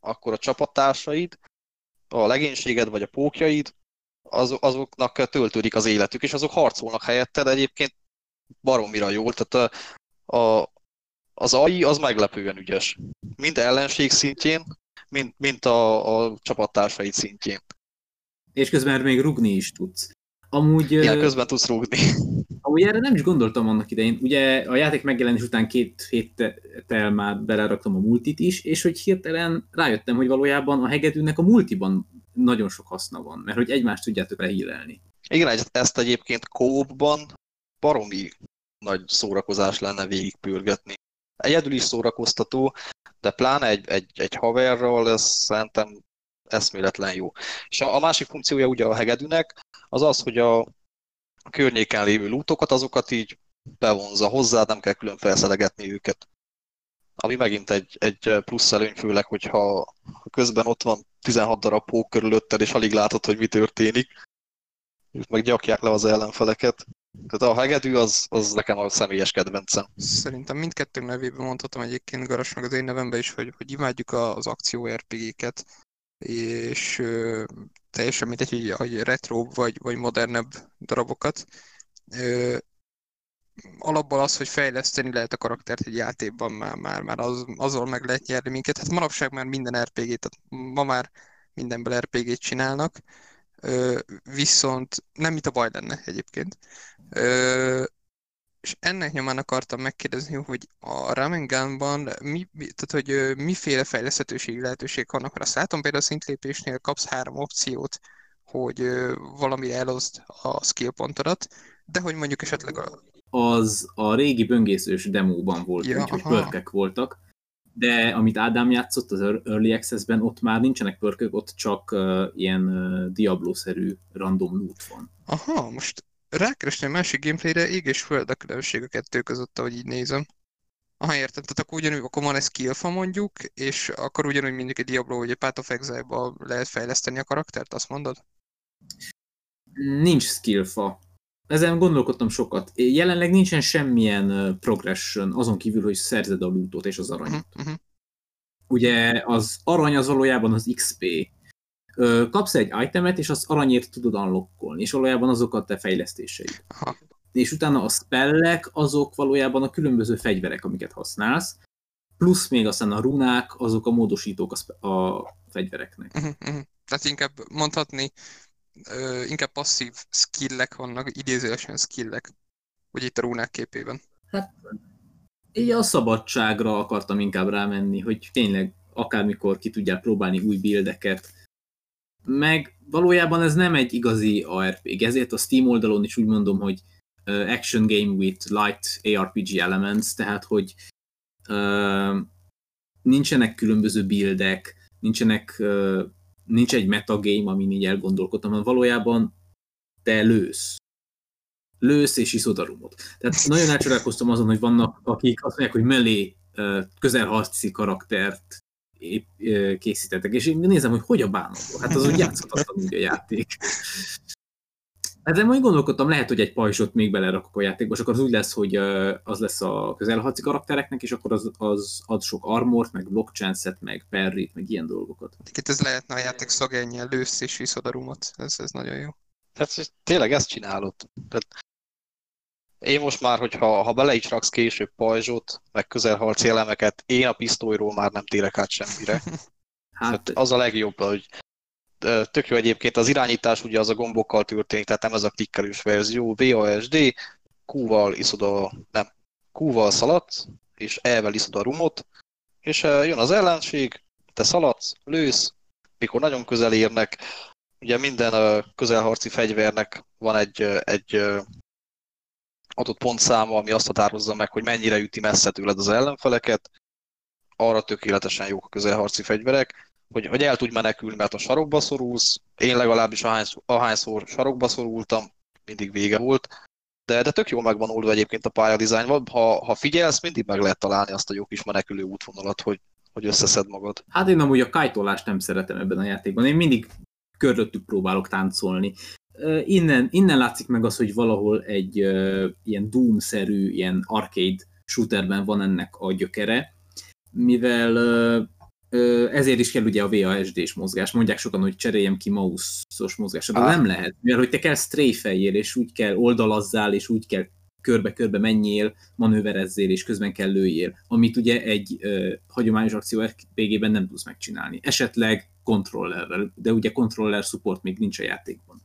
akkor a csapattársaid, a legénységed vagy a pókjaid, az, azoknak töltődik az életük, és azok harcolnak helyetted egyébként baromira jól, tehát a, a, az AI az meglepően ügyes. Mind ellenség szintjén, mint, mint a, a csapattársaid szintjén.
És közben még rugni is tudsz. Amúgy,
Igen, közben tudsz rúgni.
Amúgy erre nem is gondoltam annak idején. Ugye a játék megjelenés után két héttel már beleraktam a multit is, és hogy hirtelen rájöttem, hogy valójában a hegedűnek a multiban nagyon sok haszna van, mert hogy egymást tudjátok lehílelni.
Igen, ezt egyébként kópban baromi nagy szórakozás lenne végigpürgetni. Egyedül is szórakoztató, de pláne egy, egy, egy haverral ez szerintem eszméletlen jó. És a, a másik funkciója ugye a hegedűnek az az, hogy a, a környéken lévő lútokat, azokat így bevonza hozzá, nem kell külön felszelegetni őket. Ami megint egy, egy plusz előny, főleg, hogyha közben ott van 16 darab pók körülötted, és alig látod, hogy mi történik. Ők meg gyakják le az ellenfeleket. Tehát a hegedű az, az nekem a személyes kedvencem.
Szerintem mindkettőnk nevében mondhatom egyébként Garasnak az én nevemben is, hogy, hogy imádjuk az akció RPG-ket, és ö, teljesen mindegy, hogy, hogy retro vagy, vagy modernebb darabokat. Alapból az, hogy fejleszteni lehet a karaktert egy játékban, már, már, már az, azzal meg lehet nyerni minket. Hát manapság már minden RPG, tehát ma már mindenből RPG-t csinálnak, viszont nem itt a baj lenne egyébként. És ennek nyomán akartam megkérdezni, hogy a Ramen Gunban mi, tehát, hogy miféle fejleszthetőségi lehetőség vannak, azt látom például a szintlépésnél kapsz három opciót, hogy valami elozd a skill pontodat, de hogy mondjuk esetleg a...
Az a régi böngészős demóban volt, ja, úgyhogy pörkek voltak, de amit Ádám játszott az Early Access-ben, ott már nincsenek pörkök, ott csak uh, ilyen uh, Diablo-szerű random loot van.
Aha, most rákeresni a másik gameplayre, ég és föld a különbség a kettő között, ahogy így nézem. Aha, értem, tehát akkor ugyanúgy, akkor van egy skillfa mondjuk, és akkor ugyanúgy mondjuk egy Diablo vagy egy Path of Exile-ba lehet fejleszteni a karaktert, azt mondod?
Nincs skillfa. Ezen gondolkodtam sokat. Jelenleg nincsen semmilyen progression, azon kívül, hogy szerzed a lootot és az aranyat. Uh-huh. Ugye az arany az valójában az XP, kapsz egy itemet, és az aranyért tudod unlockolni, és valójában azok a te fejlesztéseid. Aha. És utána a spellek, azok valójában a különböző fegyverek, amiket használsz, plusz még aztán a runák, azok a módosítók a, a fegyvereknek. Uh-huh,
uh-huh. Tehát inkább mondhatni, inkább passzív skillek vannak, idézőesen skillek, vagy itt a runák képében.
Hát így a szabadságra akartam inkább rámenni, hogy tényleg akármikor ki tudják próbálni új buildeket, meg valójában ez nem egy igazi ARPG, ezért a Steam oldalon is úgy mondom, hogy action game with light ARPG elements, tehát hogy uh, nincsenek különböző buildek, nincsenek, uh, nincs egy metagame, amin így elgondolkodtam, hanem valójában te lősz. Lősz és iszod a rumot. Tehát nagyon elcsodálkoztam azon, hogy vannak, akik azt mondják, hogy mellé uh, közelharci karaktert épp, készítettek, és én nézem, hogy hogy a bánatból. Hát az úgy játszhatatlan a játék. Hát de majd gondolkodtam, lehet, hogy egy pajzsot még belerakok a játékba, és akkor az úgy lesz, hogy az lesz a közelharci karaktereknek, és akkor az, az ad sok armort, meg blockchance meg perrit, meg ilyen dolgokat.
Itt ez lehetne a játék szagennyi, lősz és viszod a rumot. Ez, ez nagyon jó.
Tehát tényleg ezt csinálod. Tehát én most már, hogyha ha bele is raksz később pajzsot, meg közelharci elemeket, én a pisztolyról már nem térek át semmire. Hát, hát az a legjobb, hogy tök jó egyébként az irányítás ugye az a gombokkal történik, tehát nem ez a klikkelős verzió, VASD, Q-val iszod a, nem, Q-val szaladsz, és E-vel iszod a rumot, és jön az ellenség, te szaladsz, lősz, mikor nagyon közel érnek, ugye minden közelharci fegyvernek van egy, egy adott pontszáma, ami azt határozza meg, hogy mennyire üti messze tőled az ellenfeleket, arra tökéletesen jók a közelharci fegyverek, hogy, hogy el tudj menekülni, mert a sarokba szorulsz, én legalábbis ahányszor, ahányszor sarokba szorultam, mindig vége volt, de, de tök jó meg van oldva egyébként a pályadizájn, ha, ha figyelsz, mindig meg lehet találni azt a jó kis menekülő útvonalat, hogy, hogy összeszed magad.
Hát én amúgy a kajtolást nem szeretem ebben a játékban, én mindig körülöttük próbálok táncolni innen, innen látszik meg az, hogy valahol egy uh, ilyen Doom-szerű, ilyen arcade shooterben van ennek a gyökere, mivel uh, uh, ezért is kell ugye a VASD-s mozgás. Mondják sokan, hogy cseréljem ki mouse-os mozgásra, de ah. nem lehet, mivel hogy te kell strafeljél, és úgy kell oldalazzál, és úgy kell körbe-körbe menjél, manőverezzél, és közben kell lőjél, amit ugye egy uh, hagyományos akció RPG-ben nem tudsz megcsinálni. Esetleg kontrollerrel, de ugye kontroller support még nincs a játékban.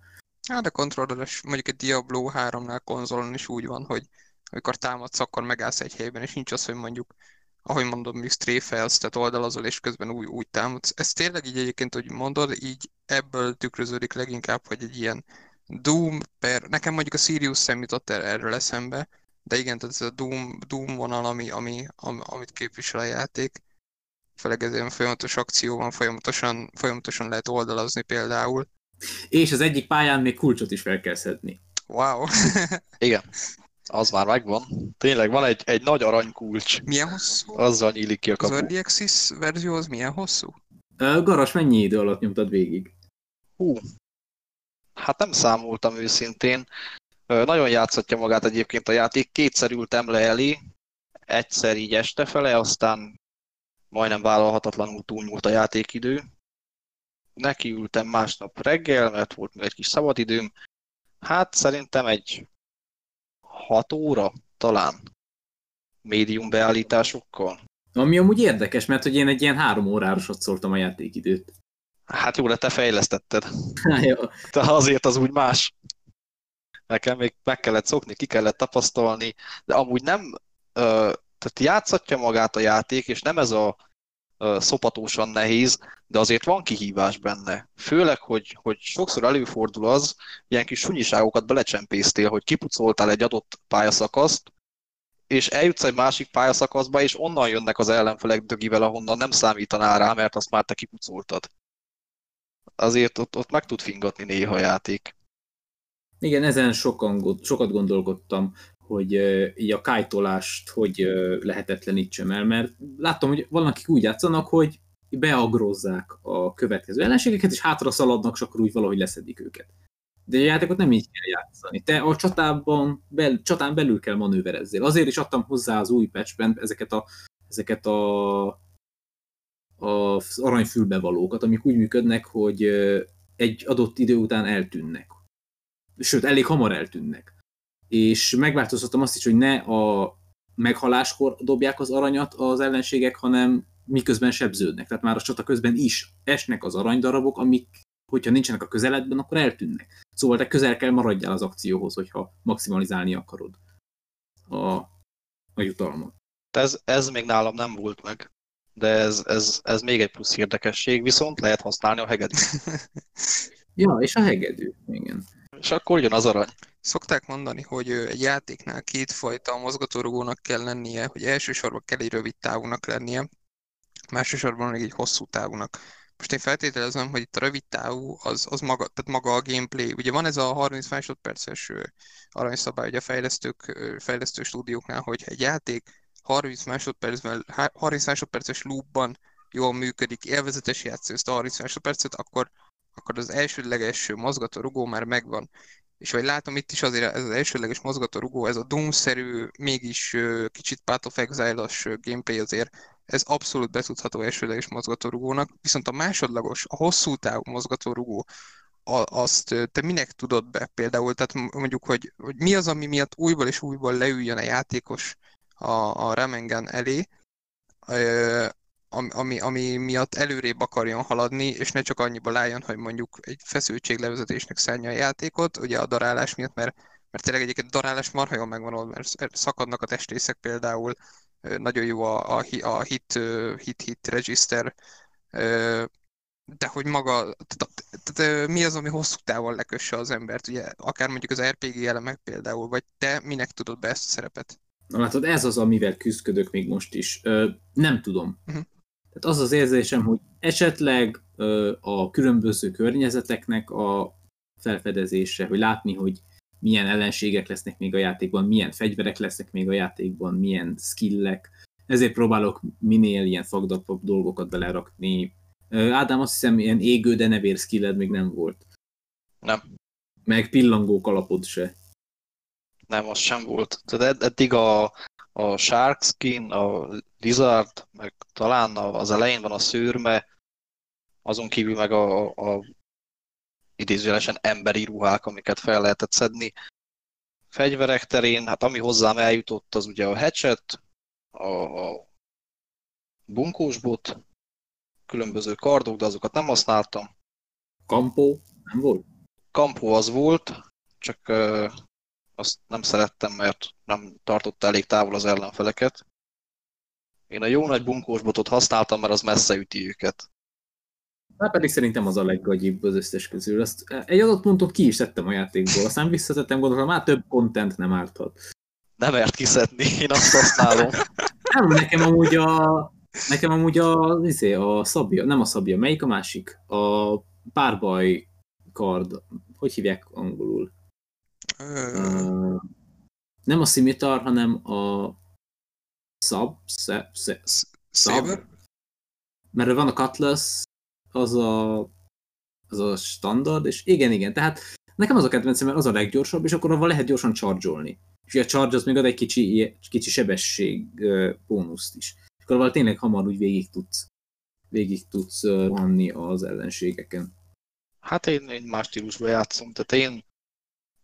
Hát a controlleres, mondjuk egy Diablo 3-nál konzolon is úgy van, hogy amikor támadsz, akkor megállsz egy helyben, és nincs az, hogy mondjuk, ahogy mondom, még strafe tehát oldalazol, és közben úgy, úgy támadsz. Ez tényleg így egyébként, hogy mondod, így ebből tükröződik leginkább, hogy egy ilyen Doom per, nekem mondjuk a Sirius sem jutott er-, erről eszembe, de igen, tehát ez a Doom, Doom vonal, ami, ami, ami, amit képvisel a játék, főleg ez ilyen folyamatos akció van, folyamatosan, folyamatosan lehet oldalazni például.
És az egyik pályán még kulcsot is fel kell szedni.
Wow.
Igen, az már megvan. Tényleg van egy, egy nagy aranykulcs.
Milyen hosszú?
Azzal nyílik ki a
Az
kapu.
Early Access verzió az milyen hosszú?
Ö, Garas, mennyi idő alatt nyomtad végig?
Hú, hát nem számoltam őszintén. Ö, Nagyon játszhatja magát egyébként a játék. Kétszer ültem le elé, egyszer így este fele, aztán majdnem vállalhatatlanul túlnyúlt a játékidő. Nekiültem másnap reggel, mert volt még egy kis szabadidőm. Hát szerintem egy 6 óra talán médium beállításokkal.
Ami amúgy érdekes, mert hogy én egy ilyen három órára szóltam a játékidőt.
Hát jó, de te fejlesztetted.
Há, jó.
De azért az úgy más. Nekem még meg kellett szokni, ki kellett tapasztalni, de amúgy nem, ö, tehát játszatja magát a játék, és nem ez a szopatósan nehéz, de azért van kihívás benne. Főleg, hogy, hogy sokszor előfordul az, ilyen kis sunyiságokat belecsempésztél, hogy kipucoltál egy adott pályaszakaszt, és eljutsz egy másik pályaszakaszba, és onnan jönnek az ellenfelek dögivel, ahonnan nem számítanál rá, mert azt már te kipucoltad. Azért ott, ott meg tud fingatni néha játék.
Igen, ezen sokan, sokat gondolkodtam, hogy így a kájtolást hogy lehetetlenítsem el, mert láttam, hogy valakik úgy játszanak, hogy beagrozzák a következő ellenségeket, és hátra szaladnak, és akkor úgy valahogy leszedik őket. De a játékot nem így kell játszani. Te a csatában, bel, csatán belül kell manőverezzél. Azért is adtam hozzá az új patchben ezeket a, ezeket a, a aranyfülbevalókat, amik úgy működnek, hogy egy adott idő után eltűnnek. Sőt, elég hamar eltűnnek. És megváltoztattam azt is, hogy ne a meghaláskor dobják az aranyat az ellenségek, hanem miközben sebződnek. Tehát már a csata közben is esnek az aranydarabok, amik, hogyha nincsenek a közeledben, akkor eltűnnek. Szóval te közel kell maradjál az akcióhoz, hogyha maximalizálni akarod a, a jutalmat.
Ez, ez még nálam nem volt meg. De ez, ez, ez még egy plusz érdekesség, viszont lehet használni a hegedűt.
Ja, és a hegedű, igen.
És akkor jön az arany.
Szokták mondani, hogy egy játéknál kétfajta mozgatórugónak kell lennie, hogy elsősorban kell egy rövid távúnak lennie, másodszorban még egy hosszú távúnak. Most én feltételezem, hogy itt a rövid távú az, az maga, tehát maga a gameplay. Ugye van ez a 30 másodperces aranyszabály ugye a fejlesztők, fejlesztő stúdióknál, hogy egy játék 30 másodpercben, há- 30 másodperces loopban jól működik, élvezetes játszó ezt a 30 másodpercet, akkor, akkor az elsődleges mozgató rugó már megvan. És ahogy látom itt is azért ez az elsődleges mozgató rugó, ez a Doom-szerű, mégis kicsit Path of Exile-os ö, gameplay azért, ez abszolút betudható elsődleges mozgatórugónak, viszont a másodlagos, a hosszú távú mozgatórugó, a- azt te minek tudod be például, tehát mondjuk, hogy, hogy mi az, ami miatt újból és újból leüljön a játékos a, a Remengen elé, ami, ami, miatt előrébb akarjon haladni, és ne csak annyiba álljon, hogy mondjuk egy feszültséglevezetésnek szánja a játékot, ugye a darálás miatt, mert, mert tényleg egyébként darálás marha jól megvan mert szakadnak a testrészek például, nagyon jó a, a, a hit, hit, hit register, de hogy maga, tehát, tehát mi az, ami hosszú távon lekösse az embert, ugye akár mondjuk az RPG elemek például, vagy te minek tudod be ezt a szerepet?
Na látod, ez az, amivel küzdködök még most is. Ö, nem tudom.
Uh-huh.
Tehát az az érzésem, hogy esetleg a különböző környezeteknek a felfedezése, hogy látni, hogy milyen ellenségek lesznek még a játékban, milyen fegyverek lesznek még a játékban, milyen skillek. Ezért próbálok minél ilyen fagdapabb dolgokat belerakni. Ádám, azt hiszem, ilyen égő, de nevér skilled még nem volt.
Nem,
Meg pillangó kalapod se.
nem, az sem volt. Tehát ed- eddig a, a Shark Skin, a Lizard, meg talán az elején van a szőrme, azon kívül meg a, a idézőjelesen emberi ruhák, amiket fel lehetett szedni. Fegyverek terén, hát ami hozzám eljutott, az ugye a hatchet, a, a bunkósbot, különböző kardok, de azokat nem használtam.
Kampó? Nem volt?
kampó az volt, csak uh, azt nem szerettem, mert nem tartotta elég távol az ellenfeleket. Én a jó nagy bunkós botot használtam, mert az messze üti őket.
Hát pedig szerintem az a leggagyibb az összes közül. Azt egy adott ponton ki is tettem a játékból, aztán visszatettem, gondoltam, már több content nem árthat.
Nem ért kiszedni, én azt használom.
nem, nekem amúgy a, nekem amúgy a, izé, a szabja, nem a szabja, melyik a másik? A párbaj kard, hogy hívják angolul? Uh, nem a szimitar, hanem a szab, szab, szab, mert van a Cutlass, az a, az a standard, és igen, igen, tehát nekem az a kedvencem, mert az a leggyorsabb, és akkor avval lehet gyorsan charge És a charge az még ad egy kicsi, kicsi sebesség bónuszt is. És akkor avval tényleg hamar úgy végig tudsz, végig tudsz rohanni az ellenségeken.
Hát én, én más stílusban játszom, tehát én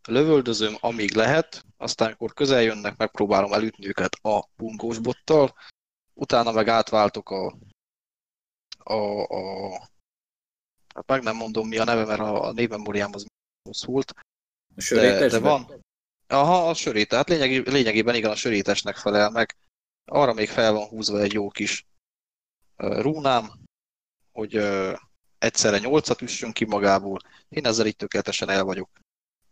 lövöldözöm, amíg lehet, aztán amikor közel jönnek, megpróbálom elütni őket a bunkós bottal, utána meg átváltok a, a, a hát meg nem mondom mi a neve, mert a, a névemóriám az hosszult.
A de, de
van. Aha, a sörét, tehát lényeg, lényegében igen, a sörétesnek felel meg. Arra még fel van húzva egy jó kis rúnám, hogy egyszerre nyolcat üssön ki magából. Én ezzel itt tökéletesen el vagyok.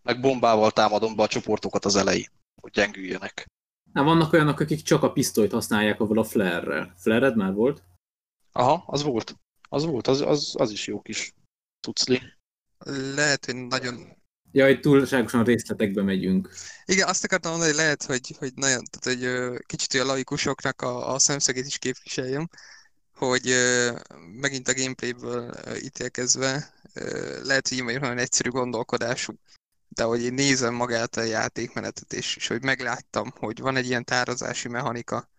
Meg bombával támadom be a csoportokat az elején, hogy gyengüljenek.
Na, vannak olyanok, akik csak a pisztolyt használják, avval a flare-rel. Flare-ed már volt?
Aha, az volt. Az volt, az, az, az is jó kis tucli.
Lehet, hogy nagyon...
Ja, hogy túlságosan részletekbe megyünk.
Igen, azt akartam mondani, hogy lehet, hogy, hogy nagyon, tehát, hogy kicsit olyan laikusoknak a, a szemszögét is képviseljem, hogy megint a gameplayből ítélkezve lehet, hogy nagyon egyszerű gondolkodású, de hogy én nézem magát a játékmenetet, és, és hogy megláttam, hogy van egy ilyen tározási mechanika,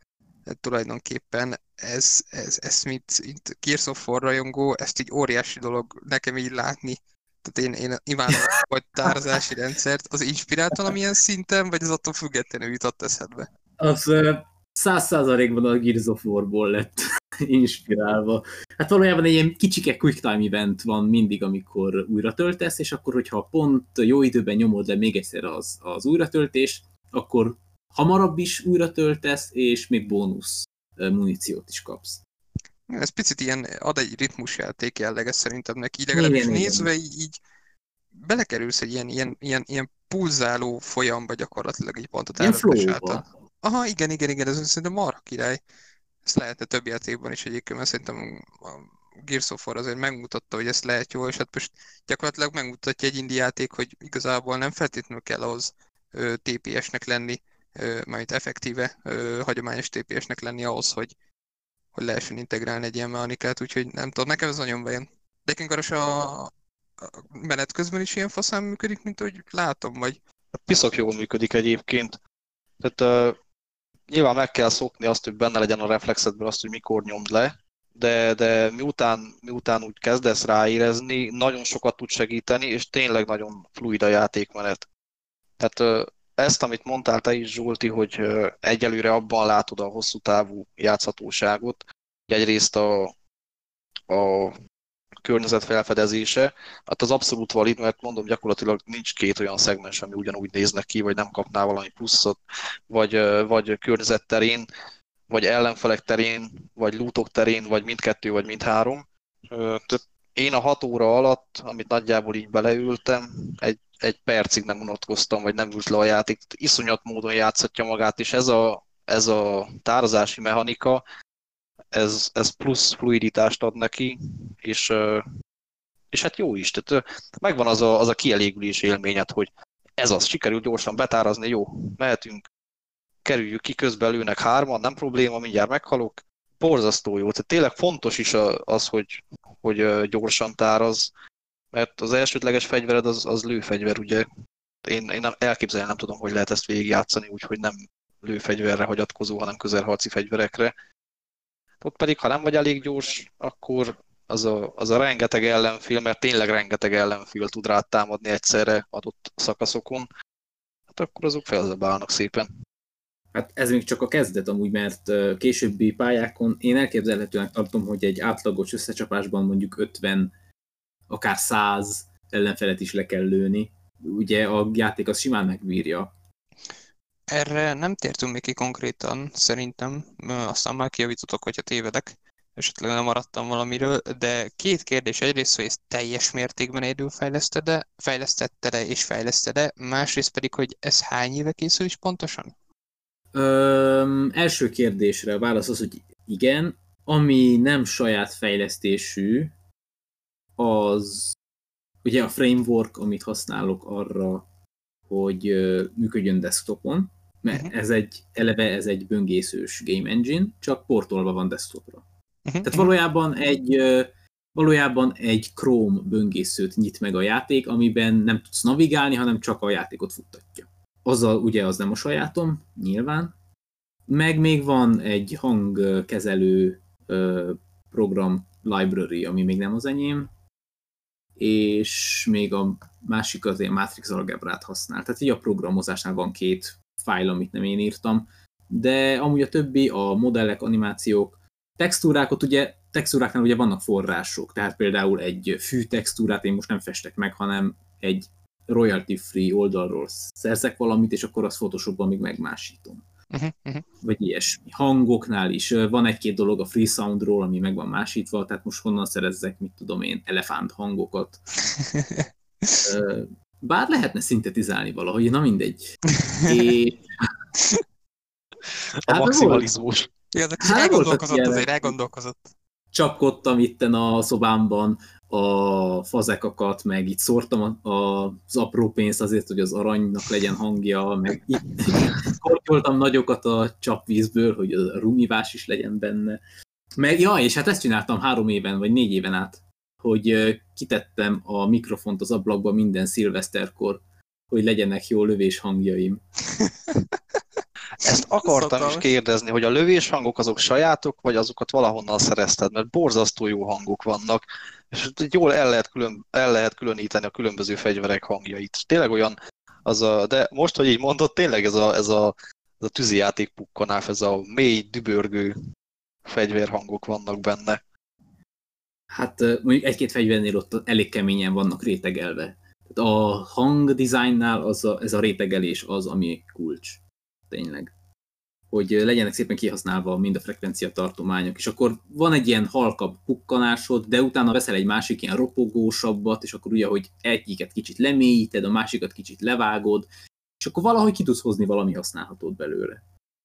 tulajdonképpen ez, ez, ez mint, mint Gears of War rajongó, ezt így óriási dolog nekem így látni. Tehát én, én imádom a tározási rendszert. Az inspirált valamilyen szinten, vagy az attól függetlenül jutott eszedbe?
Az száz százalékban a Gears of War-ból lett inspirálva. Hát valójában egy ilyen kicsike quick time event van mindig, amikor újra töltesz, és akkor, hogyha pont jó időben nyomod le még egyszer az, az újratöltés, akkor hamarabb is újra töltesz, és még bónusz muníciót is kapsz.
Ez picit ilyen ad egy ritmusjáték jellege szerintem neki, legalábbis igen, nézve igen. Így, így belekerülsz egy ilyen, ilyen, ilyen, ilyen pulzáló folyamba gyakorlatilag egy pontot által. Aha, igen, igen, igen, ez szerintem marha király. Ezt lehetne több játékban is egyébként, mert szerintem a Gears of War azért megmutatta, hogy ezt lehet jól, és hát most gyakorlatilag megmutatja egy indie játék, hogy igazából nem feltétlenül kell ahhoz TPS-nek lenni, majd effektíve hagyományos TPS-nek lenni ahhoz, hogy, hogy lehessen integrálni egy ilyen mechanikát, úgyhogy nem tudom, nekem ez nagyon bejön. De Kengaros a, a menet közben is ilyen faszán működik, mint hogy látom, vagy...
A piszok jól működik egyébként. Tehát uh, nyilván meg kell szokni azt, hogy benne legyen a reflexedből azt, hogy mikor nyomd le, de, de miután, miután úgy kezdesz ráérezni, nagyon sokat tud segíteni, és tényleg nagyon fluid a játékmenet. Tehát ezt, amit mondtál te is, Zsolti, hogy egyelőre abban látod a hosszú távú játszhatóságot, hogy egyrészt a, a környezet felfedezése, hát az abszolút valid, mert mondom, gyakorlatilag nincs két olyan szegmens, ami ugyanúgy néznek ki, vagy nem kapná valami pluszot, vagy, vagy környezet terén, vagy ellenfelek terén, vagy lútok terén, vagy mindkettő, vagy mindhárom. Tehát én a hat óra alatt, amit nagyjából így beleültem, egy egy percig nem unatkoztam, vagy nem ült le a játék. Iszonyat módon játszhatja magát, és ez a, ez a tározási mechanika, ez, ez plusz fluiditást ad neki, és, és hát jó is. Tehát megvan az a, az a kielégülés élményed, hogy ez az, sikerült gyorsan betárazni, jó, mehetünk, kerüljük ki, közben lőnek hárman, nem probléma, mindjárt meghalok. Borzasztó jó. Tehát tényleg fontos is az, hogy, hogy gyorsan táraz, mert az elsődleges fegyvered az, az lőfegyver, ugye. Én, én elképzelni nem tudom, hogy lehet ezt végigjátszani, úgyhogy nem lőfegyverre hagyatkozó, hanem közelharci fegyverekre. Ott pedig, ha nem vagy elég gyors, akkor az a, az a rengeteg ellenfél, mert tényleg rengeteg ellenfél tud rád támadni egyszerre adott szakaszokon, hát akkor azok felzabálnak szépen.
Hát ez még csak a kezdet amúgy, mert későbbi pályákon én elképzelhetően tartom, hogy egy átlagos összecsapásban mondjuk 50 akár 100 ellenfelet is le kell lőni. Ugye a játék az simán megbírja.
Erre nem tértünk még ki konkrétan, szerintem. Aztán már kijavítotok, hogyha tévedek. Esetleg nem maradtam valamiről, de két kérdés. Egyrészt, hogy ezt teljes mértékben egyedül fejleszted-e, fejlesztette-e és fejleszted-e, másrészt pedig, hogy ez hány éve készül is pontosan?
Ö, első kérdésre a válasz az, hogy igen. Ami nem saját fejlesztésű, az ugye a framework, amit használok arra, hogy működjön desktopon, mert uh-huh. ez egy, eleve ez egy böngészős game engine, csak portolva van desktopra. Uh-huh. Tehát valójában egy, valójában egy Chrome böngészőt nyit meg a játék, amiben nem tudsz navigálni, hanem csak a játékot futtatja. Azzal ugye az nem a sajátom, nyilván. Meg még van egy hangkezelő program library, ami még nem az enyém, és még a másik az ilyen Matrix algebrát használ. Tehát így a programozásnál van két fájl, amit nem én írtam, de amúgy a többi, a modellek, animációk, textúrákat ugye, textúráknál ugye vannak források, tehát például egy fű textúrát én most nem festek meg, hanem egy royalty-free oldalról szerzek valamit, és akkor azt Photoshopban még megmásítom. Uh-huh, uh-huh. Vagy ilyesmi. Hangoknál is van egy-két dolog a free soundról, ami meg van másítva, tehát most honnan szerezzek, mit tudom én, elefánt hangokat. Bár lehetne szintetizálni valahogy, na mindegy. É...
A hát, maximalizmus.
Ja, de hát, elgondolkozott, azért elgondolkozott.
Csapkodtam itten a szobámban a fazekakat, meg itt szórtam az apró pénzt azért, hogy az aranynak legyen hangja, meg itt kortyoltam nagyokat a csapvízből, hogy a rumivás is legyen benne. Meg, ja, és hát ezt csináltam három éven, vagy négy éven át, hogy kitettem a mikrofont az ablakba minden szilveszterkor, hogy legyenek jó lövés hangjaim.
Ezt akartam is kérdezni, hogy a lövés hangok azok sajátok, vagy azokat valahonnan szerezted, mert borzasztó jó hangok vannak, és jól el lehet, külön, el lehet különíteni a különböző fegyverek hangjait. Tényleg olyan, az a, de most, hogy így mondod, tényleg ez a, ez a, ez a tűzijáték pukkanáf, ez a mély, dübörgő fegyverhangok vannak benne.
Hát mondjuk egy-két fegyvernél ott elég keményen vannak rétegelve. A hangdesignnál az a, ez a rétegelés az, ami kulcs. Tényleg. Hogy legyenek szépen kihasználva mind a frekvencia tartományok, és akkor van egy ilyen halkabb pukkanásod, de utána veszel egy másik ilyen ropogósabbat, és akkor ugye, hogy egyiket kicsit lemélyíted, a másikat kicsit levágod, és akkor valahogy ki tudsz hozni valami használhatót belőle.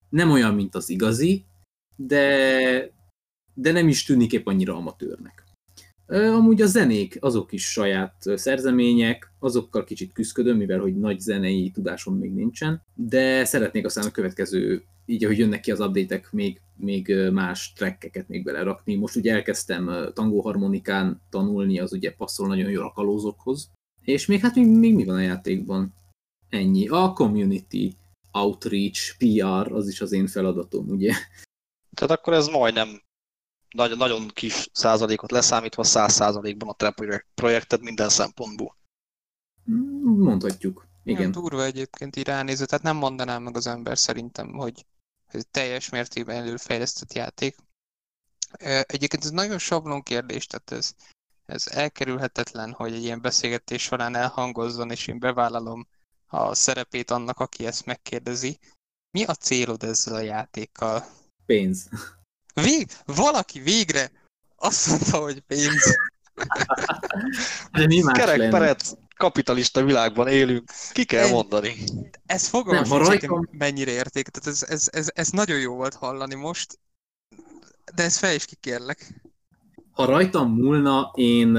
Nem olyan, mint az igazi, de, de nem is tűnik épp annyira amatőrnek. Amúgy a zenék, azok is saját szerzemények, azokkal kicsit küzdködöm, mivel hogy nagy zenei tudásom még nincsen, de szeretnék aztán a következő, így ahogy jönnek ki az update még, még más trekkeket még belerakni. Most ugye elkezdtem tangóharmonikán tanulni, az ugye passzol nagyon jól a kalózokhoz. És még hát még, még mi van a játékban? Ennyi. A community, outreach, PR, az is az én feladatom, ugye?
Tehát akkor ez majdnem nagyon, nagyon kis százalékot leszámítva, száz százalékban a te projekted minden szempontból.
Mondhatjuk. Igen. Igen.
durva egyébként így tehát nem mondanám meg az ember szerintem, hogy ez teljes mértékben előfejlesztett játék. Egyébként ez nagyon sablon kérdés, tehát ez, ez elkerülhetetlen, hogy egy ilyen beszélgetés során elhangozzon, és én bevállalom a szerepét annak, aki ezt megkérdezi. Mi a célod ezzel a játékkal?
Pénz.
Vég, valaki végre azt mondta, hogy pénz.
De mi más
Kerek perec, kapitalista világban élünk, ki kell Egy, mondani.
Ez fogalmas, Nem, rajtam... mennyire érték. Tehát ez, ez, ez, ez, nagyon jó volt hallani most, de ez fel is kikérlek.
Ha rajtam múlna, én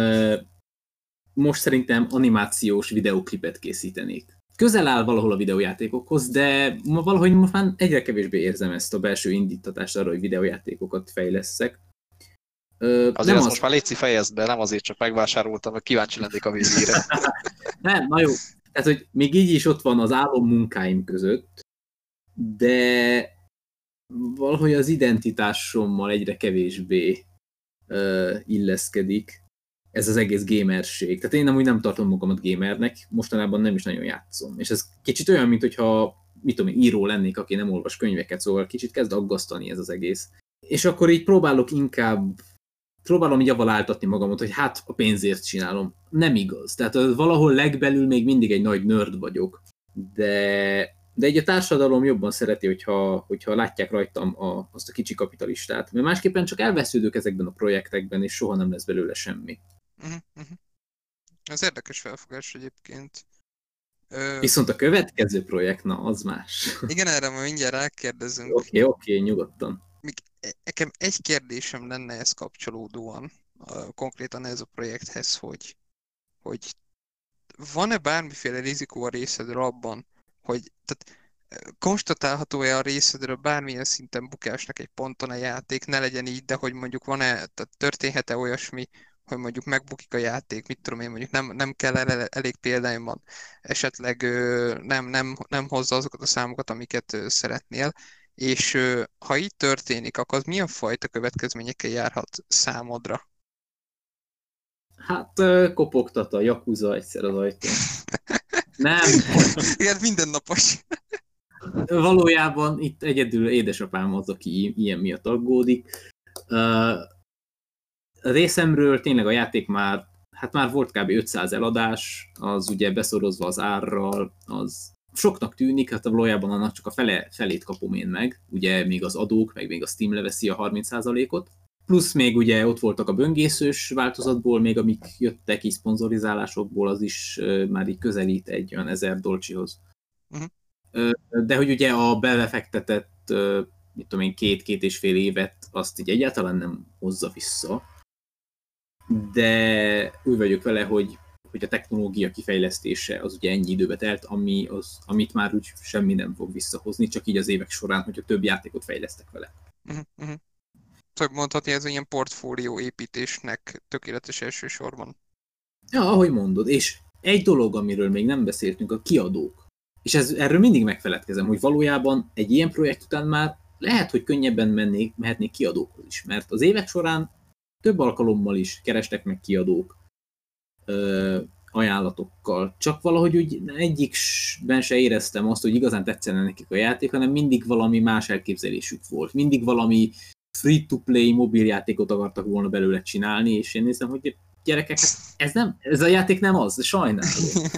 most szerintem animációs videóklipet készítenék közel áll valahol a videójátékokhoz, de valahogy most már egyre kevésbé érzem ezt a belső indítatást arra, hogy videójátékokat fejleszek.
Ö, azért nem az... most már létszi fejezd be, nem azért csak megvásároltam, hogy kíváncsi lennék a végére.
nem, na jó. Tehát, hogy még így is ott van az álom munkáim között, de valahogy az identitásommal egyre kevésbé uh, illeszkedik ez az egész gamerség. Tehát én amúgy nem tartom magamat gamernek, mostanában nem is nagyon játszom. És ez kicsit olyan, mint hogyha mit tudom, író lennék, aki nem olvas könyveket, szóval kicsit kezd aggasztani ez az egész. És akkor így próbálok inkább próbálom így avval áltatni magamot, hogy hát a pénzért csinálom. Nem igaz. Tehát valahol legbelül még mindig egy nagy nerd vagyok, de, de egy a társadalom jobban szereti, hogyha, hogyha látják rajtam a, azt a kicsi kapitalistát, mert másképpen csak elvesződök ezekben a projektekben, és soha nem lesz belőle semmi.
Uh-huh, uh-huh. Ez érdekes felfogás egyébként.
Ö... Viszont a következő projekt, na, az más.
Igen, erre majd mindjárt rákérdezünk.
Oké, okay, oké, okay, nyugodtan.
Még e, nekem egy kérdésem lenne ez kapcsolódóan, konkrétan ez a projekthez, hogy, hogy van-e bármiféle rizikó a részedről abban, hogy tehát konstatálható-e a részedről bármilyen szinten bukásnak egy ponton a játék, ne legyen így, de hogy mondjuk van-e, tehát történhet-e olyasmi, hogy mondjuk megbukik a játék, mit tudom én, mondjuk nem, nem kell el, elég példány van, esetleg nem, nem, nem hozza azokat a számokat, amiket szeretnél, és ha így történik, akkor az milyen fajta következményekkel járhat számodra?
Hát kopogtat a Yakuza egyszer az ajtón. Nem.
Igen, mindennapos.
Valójában itt egyedül édesapám az, aki ilyen miatt aggódik. A részemről tényleg a játék már, hát már volt kb. 500 eladás, az ugye beszorozva az árral, az soknak tűnik, hát valójában annak csak a fele, felét kapom én meg, ugye még az adók, meg még a Steam leveszi a 30%-ot, plusz még ugye ott voltak a böngészős változatból, még amik jöttek így szponzorizálásokból, az is már így közelít egy olyan ezer dolcsihoz. Uh-huh. De hogy ugye a belefektetett, mit tudom én, két-két és fél évet, azt így egyáltalán nem hozza vissza. De úgy vagyok vele, hogy, hogy a technológia kifejlesztése az ugye ennyi időbe telt, ami az, amit már úgy semmi nem fog visszahozni, csak így az évek során, hogyha több játékot fejlesztek vele. Uh-huh.
uh-huh mondhatni, ez ilyen portfólió építésnek tökéletes elsősorban.
Ja, ahogy mondod, és egy dolog, amiről még nem beszéltünk, a kiadók. És ez, erről mindig megfeledkezem, hogy valójában egy ilyen projekt után már lehet, hogy könnyebben mennék, mehetnék kiadókhoz is, mert az évek során több alkalommal is kerestek meg kiadók ö, ajánlatokkal. Csak valahogy úgy egyikben se éreztem azt, hogy igazán tetszene nekik a játék, hanem mindig valami más elképzelésük volt. Mindig valami free-to-play mobiljátékot akartak volna belőle csinálni, és én nézem, hogy gyerekek, hát ez, nem, ez a játék nem az, sajnálom.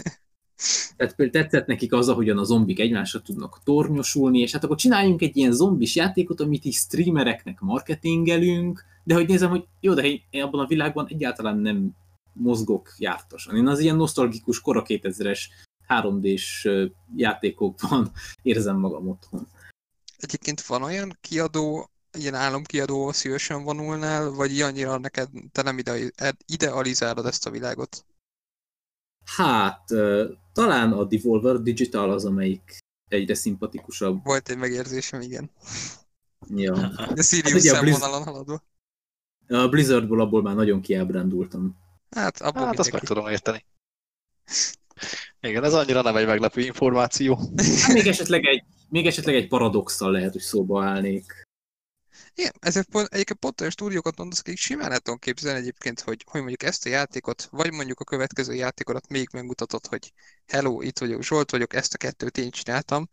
Tehát például tetszett nekik az, ahogyan a zombik egymásra tudnak tornyosulni, és hát akkor csináljunk egy ilyen zombis játékot, amit így streamereknek marketingelünk, de hogy nézem, hogy jó, de én abban a világban egyáltalán nem mozgok jártosan. Én az ilyen nosztalgikus kora 2000-es 3D-s játékokban érzem magam otthon.
Egyébként van olyan kiadó, ilyen álomkiadó szívesen vonulnál, vagy annyira neked te nem ide, idealizálod ezt a világot?
Hát, talán a Devolver Digital az, amelyik egyre szimpatikusabb.
Volt egy megérzésem, igen.
Ja.
De Sirius hát, szemvonalon Blizz... haladva.
A Blizzardból abból már nagyon kiábrándultam.
Hát, abból hát azt meg tudom érteni. Igen, ez annyira nem egy meglepő információ.
Hát még esetleg egy, még esetleg egy paradoxal lehet, hogy szóba állnék.
Igen, ezek pont, egyébként pont olyan stúdiókat mondasz, akik simán el tudom képzelni egyébként, hogy, hogy mondjuk ezt a játékot, vagy mondjuk a következő játékodat még megmutatod, hogy hello, itt vagyok, Zsolt vagyok, ezt a kettőt én csináltam.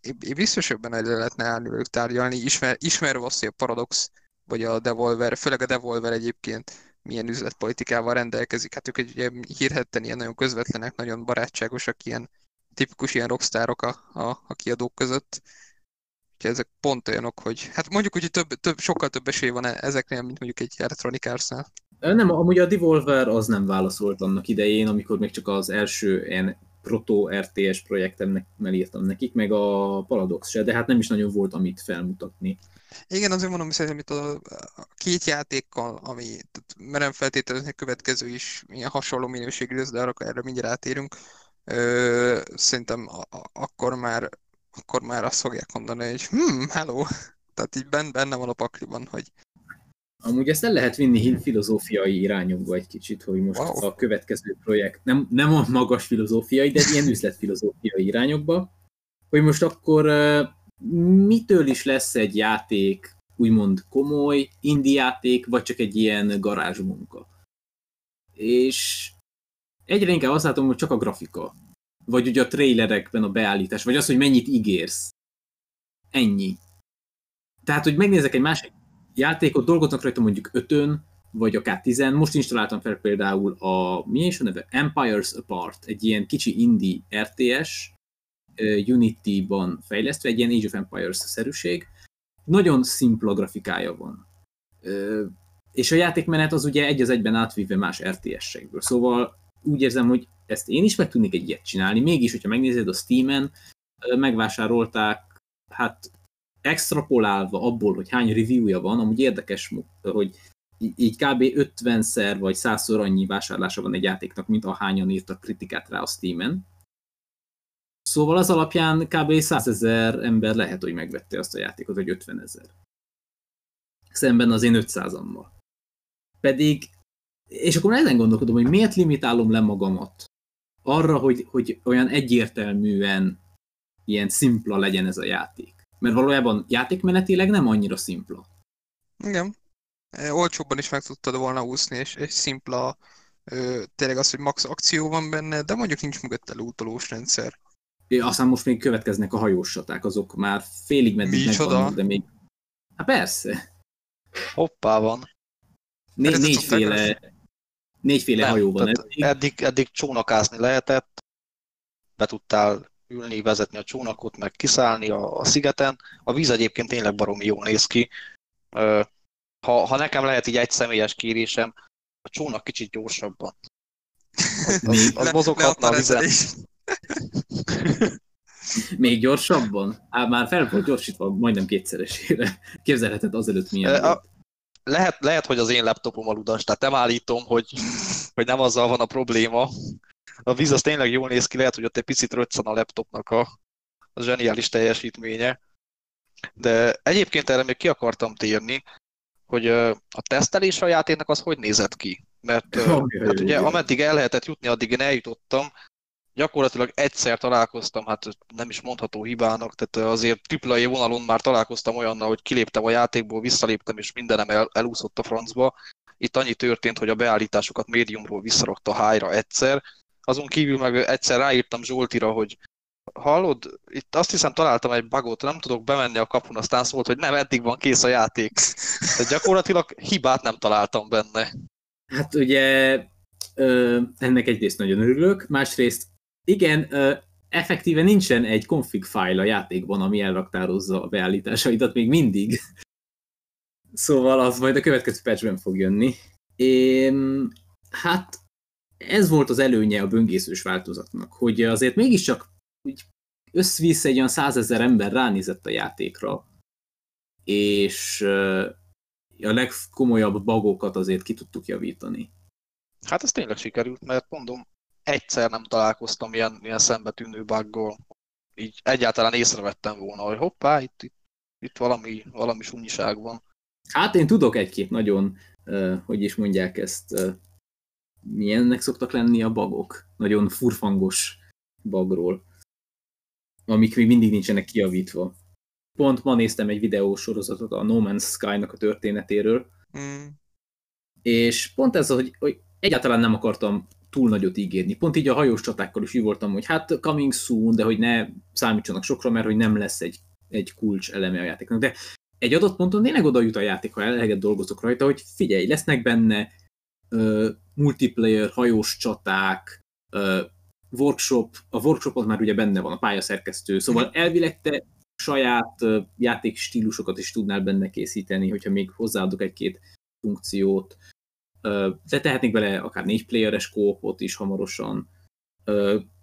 Én, én biztos, hogy benne lehetne állni velük tárgyalni, ismer, ismerve azt, hogy a Paradox, vagy a Devolver, főleg a Devolver egyébként milyen üzletpolitikával rendelkezik. Hát ők egy ugye hírhetten ilyen nagyon közvetlenek, nagyon barátságosak, ilyen tipikus ilyen rockstárok a, a, a kiadók között Úgyhogy ezek pont olyanok, hogy hát mondjuk hogy több, több, sokkal több esély van ezeknél, mint mondjuk egy Electronic Arts-nál.
Nem, amúgy a Devolver az nem válaszolt annak idején, amikor még csak az első ilyen proto RTS projektemnek írtam nekik, meg a Paradox se, de hát nem is nagyon volt amit felmutatni.
Igen, azért mondom, szerintem itt a, a két játékkal, ami tehát merem feltételezni következő is ilyen hasonló minőségű lesz, de arra erre mindjárt átérünk, ö, szerintem a, a, akkor már akkor már azt fogják mondani, hogy hm, hello, tehát így benne van a pakliban, hogy
Amúgy ezt el lehet vinni filozófiai irányokba egy kicsit, hogy most wow. a következő projekt, nem, nem a magas filozófiai, de ilyen üzletfilozófiai irányokba, hogy most akkor mitől is lesz egy játék úgymond komoly indie játék, vagy csak egy ilyen garázsmunka. És egyre inkább azt látom, hogy csak a grafika vagy ugye a trailerekben a beállítás, vagy az, hogy mennyit ígérsz. Ennyi. Tehát, hogy megnézek egy másik játékot, dolgoznak rajta mondjuk ötön, vagy akár 10. Most installáltam fel például a, mi is a neve? Empires Apart, egy ilyen kicsi indie RTS, Unity-ban fejlesztve, egy ilyen Age of Empires-szerűség. Nagyon szimpla grafikája van. És a játékmenet az ugye egy az egyben átvíve más RTS-sekből. Szóval úgy érzem, hogy ezt én is meg tudnék egy ilyet csinálni, mégis, hogyha megnézed a Steam-en, megvásárolták, hát extrapolálva abból, hogy hány review-ja van, amúgy érdekes, hogy így kb. 50-szer vagy 100-szor annyi vásárlása van egy játéknak, mint ahányan írtak kritikát rá a Steam-en. Szóval az alapján kb. 100 ezer ember lehet, hogy megvette azt a játékot, vagy 50 ezer. Szemben az én 500-ammal. Pedig, és akkor ezen gondolkodom, hogy miért limitálom le magamat arra, hogy, hogy olyan egyértelműen ilyen szimpla legyen ez a játék. Mert valójában játékmenetileg nem annyira szimpla.
Igen. E, olcsóbban is meg tudtad volna úszni, és egy szimpla, ö, tényleg az, hogy max akció van benne, de mondjuk nincs mögötte lútolós rendszer.
Aztán most még következnek a hajósaták, azok már félig meddig megvannak, de még... Hát persze.
Hoppá van.
Né- négyféle, négyféle Nem, hajó van
eddig. eddig. Eddig csónakázni lehetett, be tudtál ülni, vezetni a csónakot, meg kiszállni a, a szigeten. A víz egyébként tényleg baromi jól néz ki. Ha, ha nekem lehet így egy személyes kérésem, a csónak kicsit gyorsabban. Az, az, az mozoghatna a vizen.
Még gyorsabban? Á, már fel volt gyorsítva majdnem kétszeresére. Képzelheted azelőtt milyen a,
lehet, lehet, hogy az én laptopom a ludas, tehát nem állítom, hogy, hogy nem azzal van a probléma. A víz az tényleg jól néz ki, lehet, hogy ott egy picit röccen a laptopnak a, a zseniális teljesítménye. De egyébként erre még ki akartam térni, hogy a tesztelés a játéknak az hogy nézett ki? Mert oh, hát ugye ameddig el lehetett jutni, addig én eljutottam, gyakorlatilag egyszer találkoztam, hát nem is mondható hibának, tehát azért triplai vonalon már találkoztam olyannal, hogy kiléptem a játékból, visszaléptem, és mindenem el, elúszott a francba. Itt annyi történt, hogy a beállításokat médiumról visszarakta hájra egyszer, azon kívül meg egyszer ráírtam Zsoltira, hogy hallod, itt azt hiszem találtam egy bugot, nem tudok bemenni a kapun, aztán szólt, hogy nem, eddig van kész a játék. Tehát gyakorlatilag hibát nem találtam benne.
Hát ugye ö, ennek egyrészt nagyon örülök, másrészt igen, effektíve nincsen egy config file a játékban, ami elraktározza a beállításaidat még mindig. Szóval az majd a következő patchben fog jönni. Én, hát ez volt az előnye a böngészős változatnak, hogy azért mégiscsak úgy összvisz egy olyan százezer ember ránézett a játékra, és a legkomolyabb bagokat azért ki tudtuk javítani.
Hát ez tényleg sikerült, mert mondom, egyszer nem találkoztam ilyen, ilyen szembetűnő buggal. Így egyáltalán észrevettem volna, hogy hoppá, itt, itt, itt valami, valami sunyiság van.
Hát én tudok egy-két nagyon, hogy is mondják ezt, milyennek szoktak lenni a bagok? Nagyon furfangos bagról, amik még mindig nincsenek kijavítva. Pont ma néztem egy videósorozatot a No Man's Sky-nak a történetéről, mm. és pont ez, hogy, hogy egyáltalán nem akartam túl nagyot ígérni. Pont így a hajós csatákkal is így voltam, hogy hát coming soon, de hogy ne számítsanak sokra, mert hogy nem lesz egy, egy kulcs eleme a játéknak. De egy adott ponton tényleg oda jut a játék, ha eleget dolgozok rajta, hogy figyelj, lesznek benne uh, multiplayer, hajós csaták, uh, workshop, a workshopot már ugye benne van, a pályaszerkesztő, szóval mhm. elvileg te saját uh, játékstílusokat is tudnál benne készíteni, hogyha még hozzáadok egy-két funkciót. Uh, de tehetnék bele akár négy playeres kópot is hamarosan.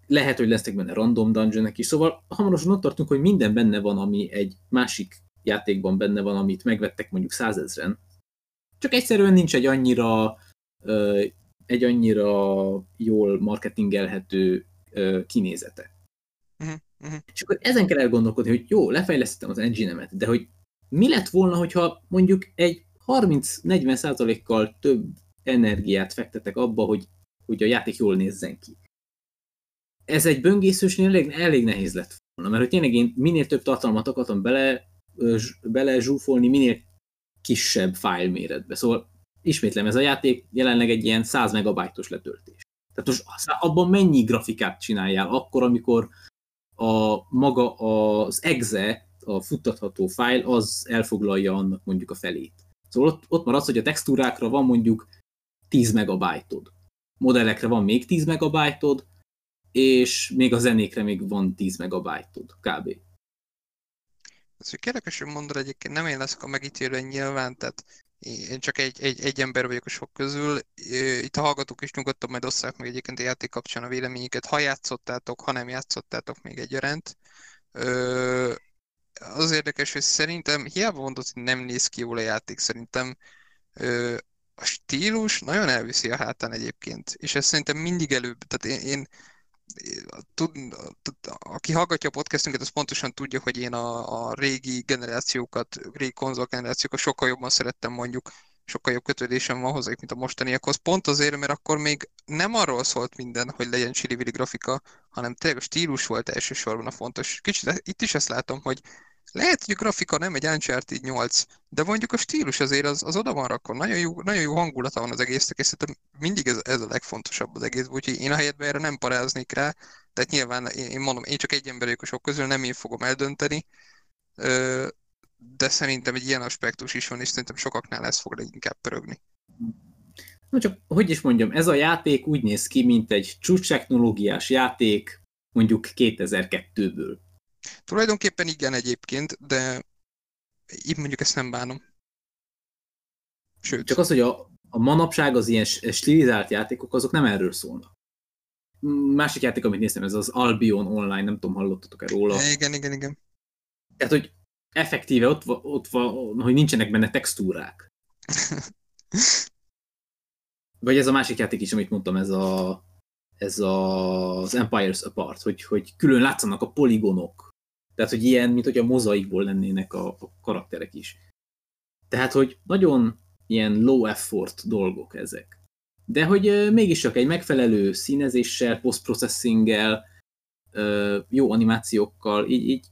Lehet, hogy lesznek benne random dungeonek is, szóval hamarosan ott tartunk, hogy minden benne van, ami egy másik játékban benne van, amit megvettek mondjuk százezren. Csak egyszerűen nincs egy annyira egy annyira jól marketingelhető kinézete. Uh-huh, uh-huh. És akkor ezen kell elgondolkodni, hogy jó, lefejlesztettem az engine de hogy mi lett volna, hogyha mondjuk egy 30-40 százalékkal több energiát fektetek abba, hogy, hogy a játék jól nézzen ki. Ez egy böngészősnél elég, elég nehéz lett volna, mert hogy tényleg én minél több tartalmat akartam bele, bele zsúfolni, minél kisebb file méretbe. Szóval ismétlem, ez a játék jelenleg egy ilyen 100 megabajtos letöltés. Tehát most abban mennyi grafikát csináljál akkor, amikor a maga az exe, a futtatható file, az elfoglalja annak mondjuk a felét. Szóval ott, ott maradsz, hogy a textúrákra van mondjuk 10 megabájtod. Modellekre van még 10 megabájtod, és még a zenékre még van 10 megabájtod, kb.
Ez érdekes, hogy mondod egyébként, nem én leszek a megítélő nyilván, tehát én csak egy, egy, egy ember vagyok a sok közül. Itt a hallgatók is nyugodtan majd osszák meg egyébként a játék kapcsán a véleményüket, ha játszottátok, ha nem játszottátok még egyaránt. Az érdekes, hogy szerintem, hiába mondod, hogy nem néz ki jól a játék, szerintem a stílus nagyon elviszi a hátán egyébként, és ez szerintem mindig előbb, tehát én, én tud, aki hallgatja a podcastünket, az pontosan tudja, hogy én a, a régi generációkat, régi konzolgenerációkat sokkal jobban szerettem mondjuk, sokkal jobb kötődésem van hozzá, mint a mostaniakhoz. Pont azért, mert akkor még nem arról szólt minden, hogy legyen csili grafika, hanem tényleg a stílus volt elsősorban a fontos. Kicsit itt is ezt látom, hogy lehet, hogy a grafika nem egy Uncharted 8, de mondjuk a stílus azért az, az oda van rakva. Nagyon jó, nagyon jó hangulata van az egésznek, és szerintem mindig ez, ez a legfontosabb az egész, úgyhogy én a helyetben erre nem paráznék rá, tehát nyilván én mondom, én csak egy ember vagyok a sok közül, nem én fogom eldönteni, de szerintem egy ilyen aspektus is van, és szerintem sokaknál ez fog leginkább pörögni.
Na csak, hogy is mondjam, ez a játék úgy néz ki, mint egy csúcs technológiás játék, mondjuk 2002-ből.
Tulajdonképpen igen egyébként, de így mondjuk ezt nem bánom.
Sőt. Csak az, hogy a, a manapság az ilyen stilizált játékok, azok nem erről szólnak. Másik játék, amit néztem, ez az Albion Online, nem tudom, hallottatok-e róla.
Igen, igen, igen.
Tehát, hogy effektíve ott, ott van, hogy nincsenek benne textúrák. Vagy ez a másik játék is, amit mondtam, ez a ez a, az Empires Apart, hogy, hogy külön látszanak a poligonok, tehát, hogy ilyen, mint hogy a mozaikból lennének a, a karakterek is. Tehát, hogy nagyon ilyen low effort dolgok ezek. De hogy mégiscsak egy megfelelő színezéssel, post-processinggel, jó animációkkal, így, így,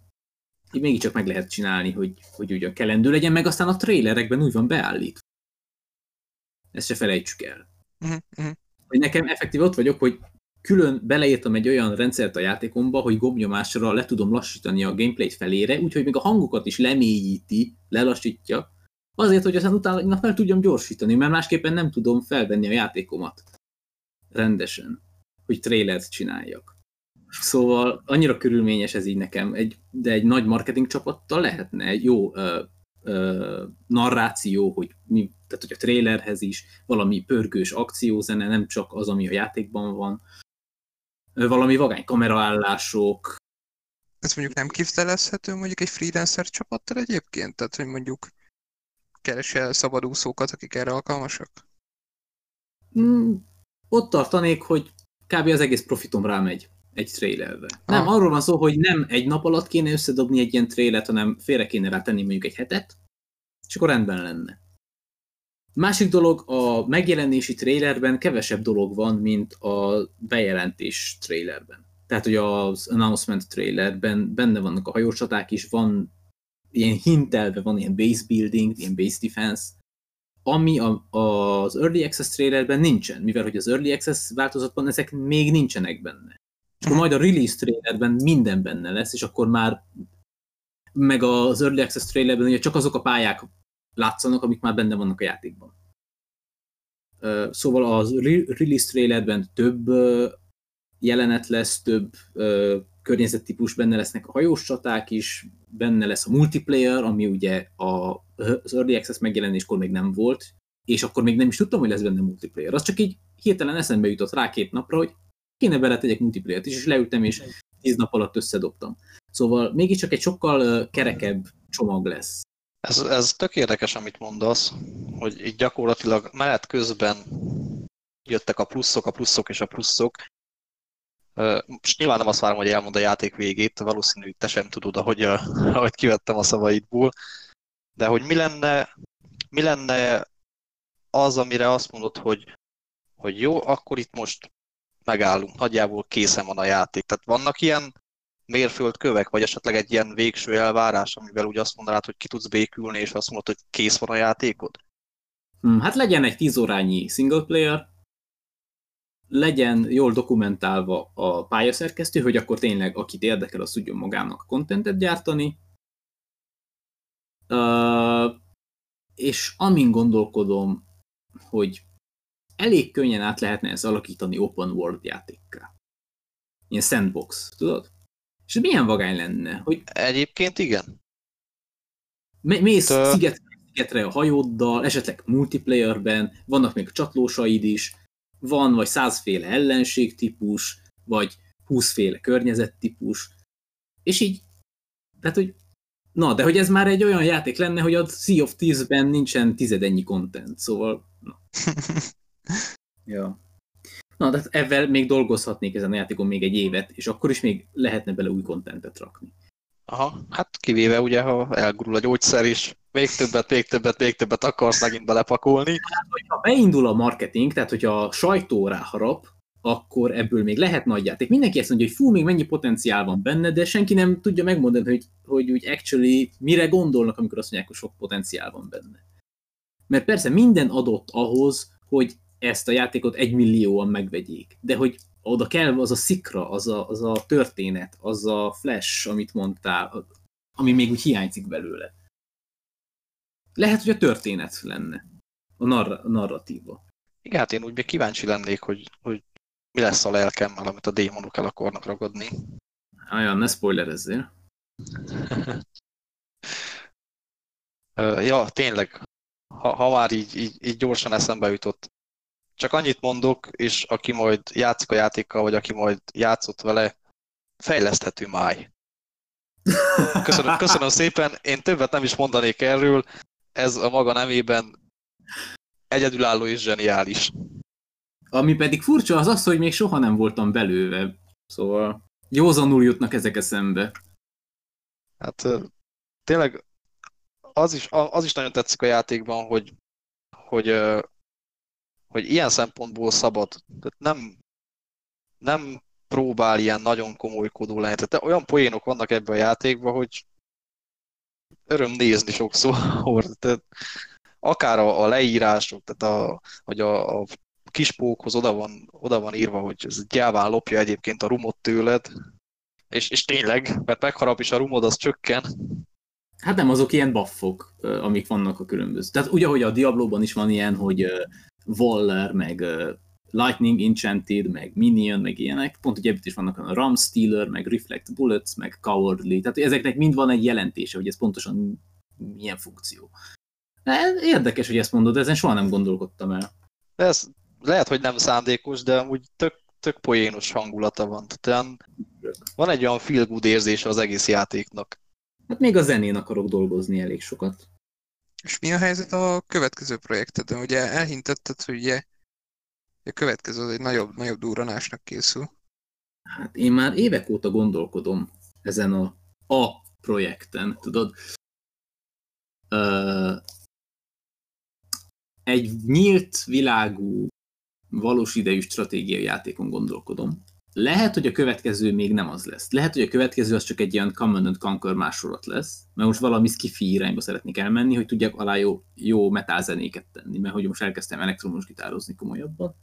így mégiscsak meg lehet csinálni, hogy, hogy ugyan kelendő legyen, meg aztán a trailerekben úgy van beállítva. Ezt se felejtsük el. Uh-huh. Hogy nekem effektív ott vagyok, hogy külön beleírtam egy olyan rendszert a játékomba, hogy gombnyomásra le tudom lassítani a gameplayt felére, úgyhogy még a hangokat is lemélyíti, lelassítja, azért, hogy aztán utána fel tudjam gyorsítani, mert másképpen nem tudom felvenni a játékomat rendesen, hogy trailert csináljak. Szóval annyira körülményes ez így nekem, egy, de egy nagy marketing csapattal lehetne egy jó ö, ö, narráció, hogy mi, tehát hogy a trailerhez is valami pörgős akciózene, nem csak az, ami a játékban van, valami vagány kameraállások.
Ez mondjuk nem kivitelezhető mondjuk egy freelancer csapattal egyébként? Tehát, hogy mondjuk keresel szabadúszókat, akik erre alkalmasak?
Mm, ott tartanék, hogy kb. az egész profitom rámegy egy trailerbe. Ah. Nem, arról van szó, hogy nem egy nap alatt kéne összedobni egy ilyen trailert, hanem félre kéne rá tenni mondjuk egy hetet, és akkor rendben lenne. Másik dolog, a megjelenési trailerben kevesebb dolog van, mint a bejelentés trailerben. Tehát, hogy az announcement trailerben benne vannak a hajócsaták is, van ilyen hintelve, van ilyen base building, ilyen base defense, ami a, az Early Access trailerben nincsen, mivel hogy az Early Access változatban ezek még nincsenek benne. És akkor majd a release trailerben minden benne lesz, és akkor már meg az Early Access trailerben ugye csak azok a pályák látszanak, amik már benne vannak a játékban. Szóval az release trailerben több jelenet lesz, több környezettípus, benne lesznek a hajós csaták is, benne lesz a multiplayer, ami ugye az Early Access megjelenéskor még nem volt, és akkor még nem is tudtam, hogy lesz benne multiplayer. Az csak így hirtelen eszembe jutott rá két napra, hogy kéne beletegyek multiplayer-t is, és leültem, és tíz nap alatt összedobtam. Szóval mégiscsak egy sokkal kerekebb csomag lesz.
Ez, ez tök érdekes, amit mondasz, hogy így gyakorlatilag menet közben jöttek a pluszok, a pluszok és a pluszok, és nyilván nem azt várom, hogy elmond a játék végét, valószínű, te sem tudod, ahogy, ahogy kivettem a szavaidból, de hogy mi lenne, mi lenne az, amire azt mondod, hogy, hogy jó, akkor itt most megállunk, nagyjából készen van a játék. Tehát vannak ilyen mérföldkövek, vagy esetleg egy ilyen végső elvárás, amivel úgy azt mondanád, hogy ki tudsz békülni, és azt mondod, hogy kész van a játékod?
Hmm, hát legyen egy 10 órányi single player, legyen jól dokumentálva a pályaszerkesztő, hogy akkor tényleg akit érdekel, az tudjon magának kontentet gyártani. Uh, és amin gondolkodom, hogy elég könnyen át lehetne ezt alakítani open world játékká. Ilyen sandbox, tudod? És ez milyen vagány lenne? Hogy
Egyébként igen.
mész
Tö-
sziget, szigetre a hajóddal, esetleg multiplayerben, vannak még csatlósaid is, van vagy százféle ellenségtípus, vagy húszféle környezettípus, és így, tehát, hogy na, de hogy ez már egy olyan játék lenne, hogy a Sea of Thieves-ben nincsen tizedennyi content, szóval, na. ja. Na, de hát ezzel még dolgozhatnék ezen a játékon még egy évet, és akkor is még lehetne bele új contentet rakni.
Aha, hát kivéve ugye, ha elgurul a gyógyszer is, még többet, még többet, még többet akarsz megint belepakolni.
Ha beindul a marketing, tehát hogyha a sajtó ráharap, akkor ebből még lehet nagy játék. Mindenki ezt mondja, hogy fú, még mennyi potenciál van benne, de senki nem tudja megmondani, hogy, hogy úgy actually mire gondolnak, amikor azt mondják, hogy sok potenciál van benne. Mert persze minden adott ahhoz, hogy ezt a játékot egy millióan megvegyék. De hogy oda kell az a szikra, az a, az a történet, az a flash, amit mondtál, ami még úgy hiányzik belőle. Lehet, hogy a történet lenne. A, narra, a narratíva.
Igen, hát én úgy kíváncsi lennék, hogy, hogy mi lesz a lelkemmel, amit a démonok el akarnak ragadni.
Olyan, ne spoilerezzél.
Ja, tényleg, ha, ha már így, így, így gyorsan eszembe jutott. Csak annyit mondok, és aki majd játszik a játékkal, vagy aki majd játszott vele, fejleszthető máj. Köszönöm, köszönöm szépen, én többet nem is mondanék erről, ez a maga nemében egyedülálló és zseniális.
Ami pedig furcsa az az, hogy még soha nem voltam belőle. Szóval józanul jutnak ezek eszembe.
Hát tényleg az is, az is nagyon tetszik a játékban, hogy, hogy, hogy ilyen szempontból szabad. Tehát nem, nem próbál ilyen nagyon komolykodó lenni. Tehát olyan poénok vannak ebben a játékban, hogy öröm nézni sokszor. Tehát akár a, a leírások, tehát a, hogy a, a kispókhoz oda van, oda van írva, hogy ez gyáván lopja egyébként a rumot tőled, és, és tényleg, mert megharap is a rumod, az csökken.
Hát nem, azok ilyen buffok, amik vannak a különböző. Tehát ugye, hogy a Diablo-ban is van ilyen, hogy Waller, meg ö, Lightning Enchanted, meg Minion, meg ilyenek. Pont ugye itt is vannak a Ram Stealer, meg Reflect Bullets, meg Cowardly. Tehát ezeknek mind van egy jelentése, hogy ez pontosan milyen funkció. De Érdekes, hogy ezt mondod, ezen soha nem gondolkodtam el.
Ez lehet, hogy nem szándékos, de amúgy tök, tök poénos hangulata van. Tehát van egy olyan feel good érzése az egész játéknak.
Hát még a zenén akarok dolgozni elég sokat.
És mi a helyzet a következő projekteden? Ugye elhintetted, hogy ugye a következő az egy nagyobb, nagyobb durranásnak készül.
Hát én már évek óta gondolkodom ezen a, a projekten, tudod. Ö, egy nyílt világú, valós idejű stratégiai játékon gondolkodom. Lehet, hogy a következő még nem az lesz. Lehet, hogy a következő az csak egy ilyen Command and Conquer másolat lesz, mert most valami skifi irányba szeretnék elmenni, hogy tudjak alá jó, jó metálzenéket tenni, mert hogy most elkezdtem elektromos gitározni komolyabban.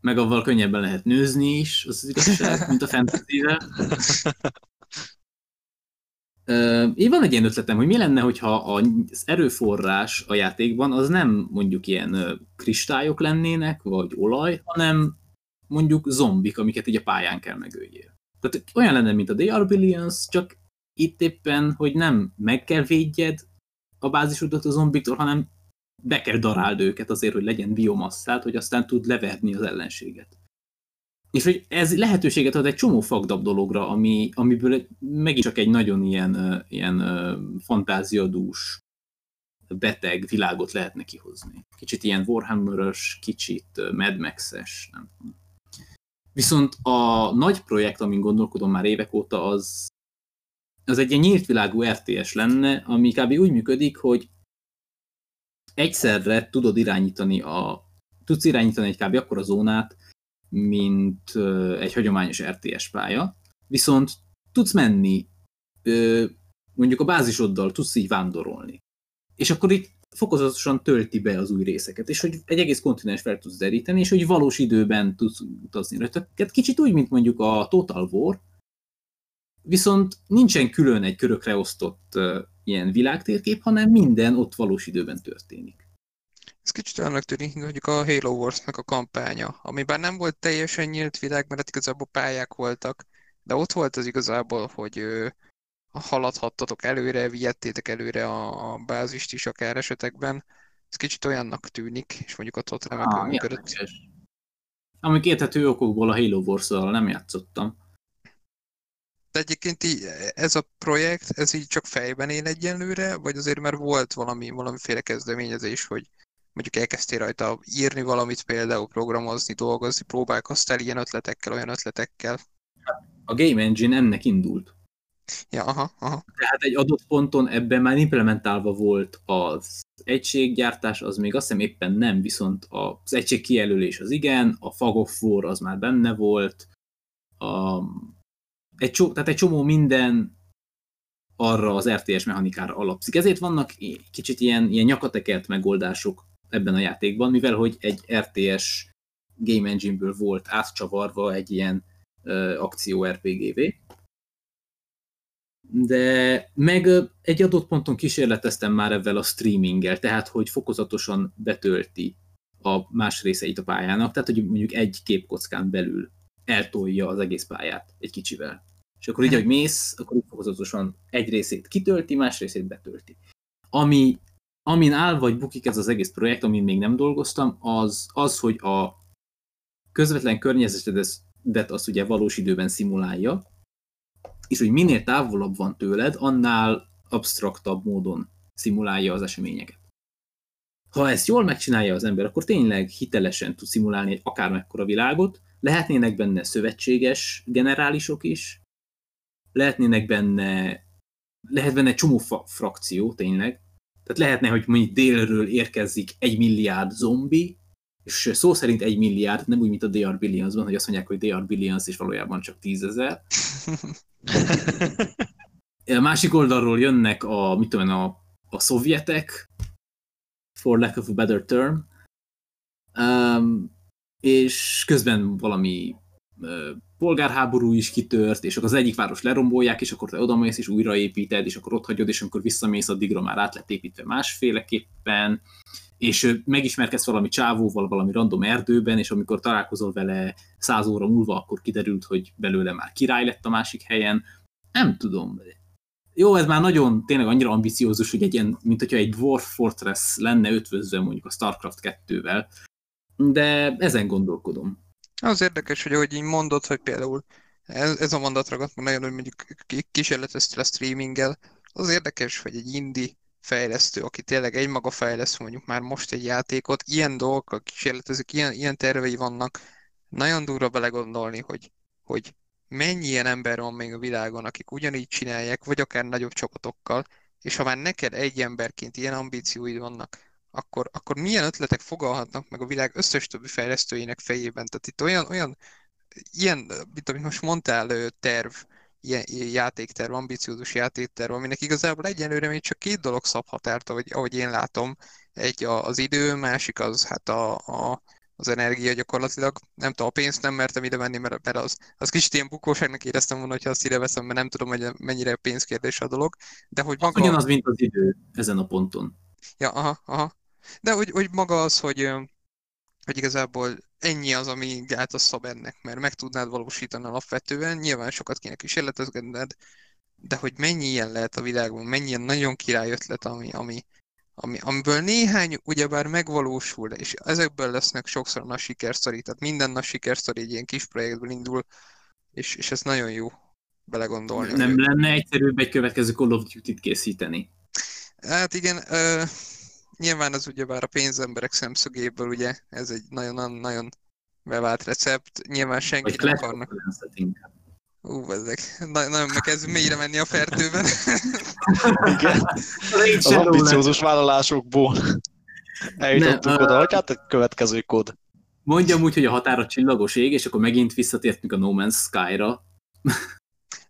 Meg avval könnyebben lehet nőzni is, az, az igazság, mint a fantasy-vel. Én van egy ilyen ötletem, hogy mi lenne, hogyha az erőforrás a játékban az nem mondjuk ilyen kristályok lennének, vagy olaj, hanem mondjuk zombik, amiket így a pályán kell megöljél. Tehát olyan lenne, mint a They Are Billions, csak itt éppen, hogy nem meg kell védjed a bázisodat a zombiktól, hanem be kell daráld őket azért, hogy legyen biomasszát, hogy aztán tud leverni az ellenséget. És hogy ez lehetőséget ad egy csomó fagdab dologra, ami, amiből megint csak egy nagyon ilyen, ilyen fantáziadús, beteg világot lehetne kihozni. Kicsit ilyen warhammer kicsit Mad Max-es, nem tudom. Viszont a nagy projekt, amin gondolkodom már évek óta, az, az egy ilyen nyílt világú RTS lenne, ami kb. úgy működik, hogy egyszerre tudod irányítani a, tudsz irányítani egy kb. akkor a zónát, mint egy hagyományos RTS pálya, viszont tudsz menni, mondjuk a bázisoddal tudsz így vándorolni. És akkor itt fokozatosan tölti be az új részeket, és hogy egy egész kontinens fel tudsz deríteni, és hogy valós időben tudsz utazni rajta. Hát Kicsit úgy, mint mondjuk a Total War, viszont nincsen külön egy körökre osztott ö, ilyen világtérkép, hanem minden ott valós időben történik.
Ez kicsit olyannak tűnik, mondjuk a Halo Wars-nak a kampánya, ami bár nem volt teljesen nyílt világ, mert igazából pályák voltak, de ott volt az igazából, hogy haladhattatok előre, vihettétek előre a, a bázist is akár esetekben. Ez kicsit olyannak tűnik, és mondjuk ott, ott remekül ah, működött.
Ami érthető okokból a Halo wars nem játszottam.
De egyébként így, ez a projekt, ez így csak fejben él egyenlőre, vagy azért már volt valami, valamiféle kezdeményezés, hogy mondjuk elkezdtél rajta írni valamit, például programozni, dolgozni, próbálkoztál ilyen ötletekkel, olyan ötletekkel?
A Game Engine ennek indult.
Ja, aha, aha.
Tehát egy adott ponton ebben már implementálva volt az egységgyártás, az még azt hiszem éppen nem, viszont az egység kijelölés az igen, a Fog of War az már benne volt, a, egy, csomó, tehát egy csomó minden arra az RTS mechanikára alapszik. Ezért vannak kicsit ilyen, ilyen nyakatekert megoldások ebben a játékban, mivel hogy egy RTS Game Engine-ből volt átcsavarva egy ilyen uh, akció RPG-vé de meg egy adott ponton kísérleteztem már ebben a streaminggel, tehát hogy fokozatosan betölti a más részeit a pályának, tehát hogy mondjuk egy képkockán belül eltolja az egész pályát egy kicsivel. És akkor így, hogy mész, akkor fokozatosan egy részét kitölti, más részét betölti. Ami, amin áll vagy bukik ez az egész projekt, amin még nem dolgoztam, az, az hogy a közvetlen környezetedet azt ugye valós időben szimulálja, és hogy minél távolabb van tőled, annál absztraktabb módon szimulálja az eseményeket. Ha ezt jól megcsinálja az ember, akkor tényleg hitelesen tud szimulálni egy akármekkora világot, lehetnének benne szövetséges generálisok is, lehetnének benne, lehet benne csomó frakció tényleg, tehát lehetne, hogy mondjuk délről érkezik egy milliárd zombi, és szó szerint egy milliárd, nem úgy, mint a DR Billions-ban, hogy azt mondják, hogy DR Billions, és valójában csak tízezer. A másik oldalról jönnek a, mit tudom, a, a szovjetek, for lack of a better term, um, és közben valami uh, polgárháború is kitört, és akkor az egyik város lerombolják, és akkor te odamész, és újraépíted, és akkor ott hagyod, és amikor visszamész, addigra már át lett építve másféleképpen, és megismerkedsz valami csávóval, valami random erdőben, és amikor találkozol vele száz óra múlva, akkor kiderült, hogy belőle már király lett a másik helyen. Nem tudom. Jó, ez már nagyon tényleg annyira ambiciózus, hogy egy ilyen, mint hogyha egy Dwarf Fortress lenne ötvözve mondjuk a StarCraft 2-vel, de ezen gondolkodom.
Az érdekes, hogy ahogy így mondod, hogy például ez, ez a mondat ragadt meg nagyon, hogy mondjuk kísérleteztél a streaminggel, az érdekes, hogy egy indie fejlesztő, aki tényleg egymaga fejleszt mondjuk már most egy játékot, ilyen dolgokkal kísérletezik, ilyen, ilyen tervei vannak, nagyon durva belegondolni, hogy, hogy mennyi ilyen ember van még a világon, akik ugyanígy csinálják, vagy akár nagyobb csapatokkal, és ha már neked egy emberként ilyen ambícióid vannak, akkor, akkor milyen ötletek fogalhatnak meg a világ összes többi fejlesztőjének fejében. Tehát itt olyan, olyan ilyen, mint amit most mondtál, terv, játékterv, ambiciózus játékterv, aminek igazából egyenlőre még csak két dolog szab határt, ahogy, ahogy én látom. Egy az idő, másik az hát a, a, az energia gyakorlatilag. Nem tudom, a pénzt nem mertem ide menni, mert, mert az, az kicsit ilyen bukóságnak éreztem volna, hogyha azt ide veszem, mert nem tudom, hogy mennyire pénzkérdés a dolog. De hogy
maga... Ugyanaz, mint az idő ezen a ponton.
Ja, aha, aha. De hogy, hogy maga az, hogy, hogy igazából ennyi az, ami gát a szab ennek, mert meg tudnád valósítani alapvetően, nyilván sokat kéne kísérletezgetned, de hogy mennyi ilyen lehet a világban, mennyi ilyen nagyon király ötlet, ami, ami, ami, amiből néhány ugyebár megvalósul, és ezekből lesznek sokszor nagy sikersztori, tehát minden nagy sikersztori egy ilyen kis projektből indul, és, és ez nagyon jó belegondolni.
Nem lenne egyszerűbb egy következő Call of Duty-t készíteni?
Hát igen, ö, nyilván az ugyebár a pénzemberek szemszögéből, ugye, ez egy nagyon-nagyon bevált recept. Nyilván senki nem akarnak. Ú, ezek. Na, nagyon megkezdünk mélyre menni a fertőben.
Igen. Az ambiciózus vállalásokból eljutottunk oda, hogy hát a következő kód.
Mondjam úgy, hogy a határa csillagos ég, és akkor megint visszatértünk a No Man's Sky-ra.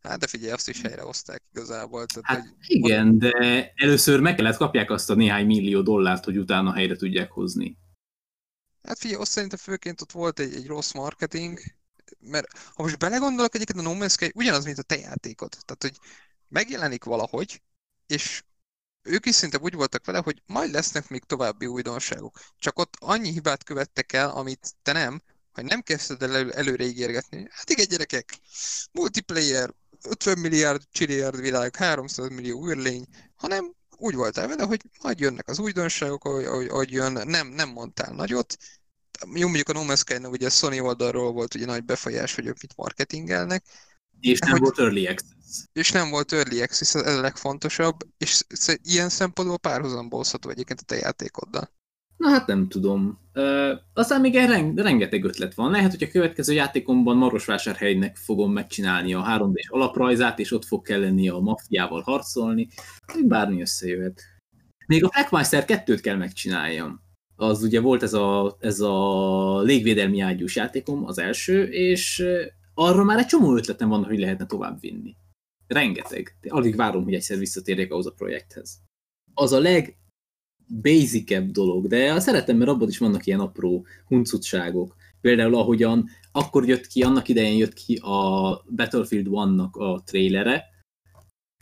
Hát de figyelj, azt is helyrehozták igazából. Tehát,
hát hogy igen, de először meg kellett kapják azt a néhány millió dollárt, hogy utána helyre tudják hozni.
Hát figyelj, azt szerintem főként ott volt egy, egy rossz marketing, mert ha most belegondolok egyébként a No Man's Sky ugyanaz, mint a te játékod. Tehát, hogy megjelenik valahogy, és ők is szinte úgy voltak vele, hogy majd lesznek még további újdonságok. Csak ott annyi hibát követtek el, amit te nem, hogy nem kezdted el elő, előre ígérgetni. Hát igen, gyerekek, multiplayer, 50 milliárd csilliárd világ, 300 millió űrlény, hanem úgy voltál vele, hogy majd jönnek az újdonságok, ahogy, ahogy, ahogy jön, nem, nem mondtál nagyot. Jó, mondjuk a No Man's Sky-nak ugye a Sony oldalról volt ugye nagy befolyás, hogy ők mit marketingelnek.
És nem
hogy,
volt Early Access.
És nem volt Early Access, ez a legfontosabb, és ilyen szempontból párhuzamba hozható egyébként a te játékoddal.
Na hát nem tudom. Uh, aztán még reng- rengeteg ötlet van. Lehet, hogy a következő játékomban Marosvásárhelynek fogom megcsinálni a 3D-s alaprajzát, és ott fog kelleni a maffiával harcolni. Még bármi összejöhet. Még a Packmaster 2-t kell megcsináljam. Az ugye volt ez a, ez a légvédelmi ágyús játékom, az első, és arra már egy csomó ötletem van, hogy lehetne tovább vinni. Rengeteg. Alig várom, hogy egyszer visszatérjek ahhoz a projekthez. Az a leg basicebb dolog, de szeretem, mert abban is vannak ilyen apró huncutságok. Például ahogyan akkor jött ki, annak idején jött ki a Battlefield 1-nak a trailere,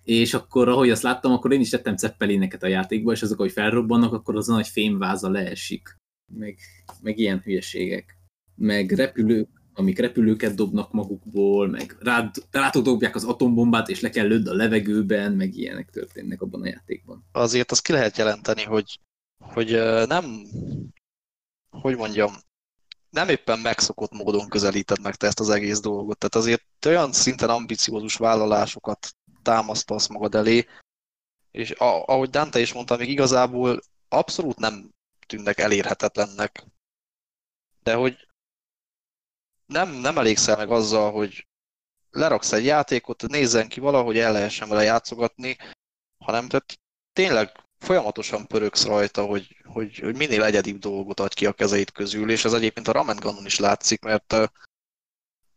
és akkor, ahogy azt láttam, akkor én is tettem ceppelineket a játékba, és azok, hogy felrobbannak, akkor az a nagy fémváza leesik. Meg, meg ilyen hülyeségek. Meg repülők, amik repülőket dobnak magukból, meg rád, rátok dobják az atombombát, és le kell lőd a levegőben, meg ilyenek történnek abban a játékban.
Azért azt ki lehet jelenteni, hogy, hogy nem, hogy mondjam, nem éppen megszokott módon közelíted meg te ezt az egész dolgot. Tehát azért olyan szinten ambiciózus vállalásokat támasztasz magad elé, és ahogy Dante is mondta, még igazából abszolút nem tűnnek elérhetetlennek. De hogy nem, nem elégszel meg azzal, hogy leraksz egy játékot, nézzen ki valahogy el lehessen vele játszogatni, hanem tehát tényleg folyamatosan pöröksz rajta, hogy, hogy, hogy minél egyedibb dolgot adj ki a kezeit közül, és ez egyébként a Ramen Gunnon is látszik, mert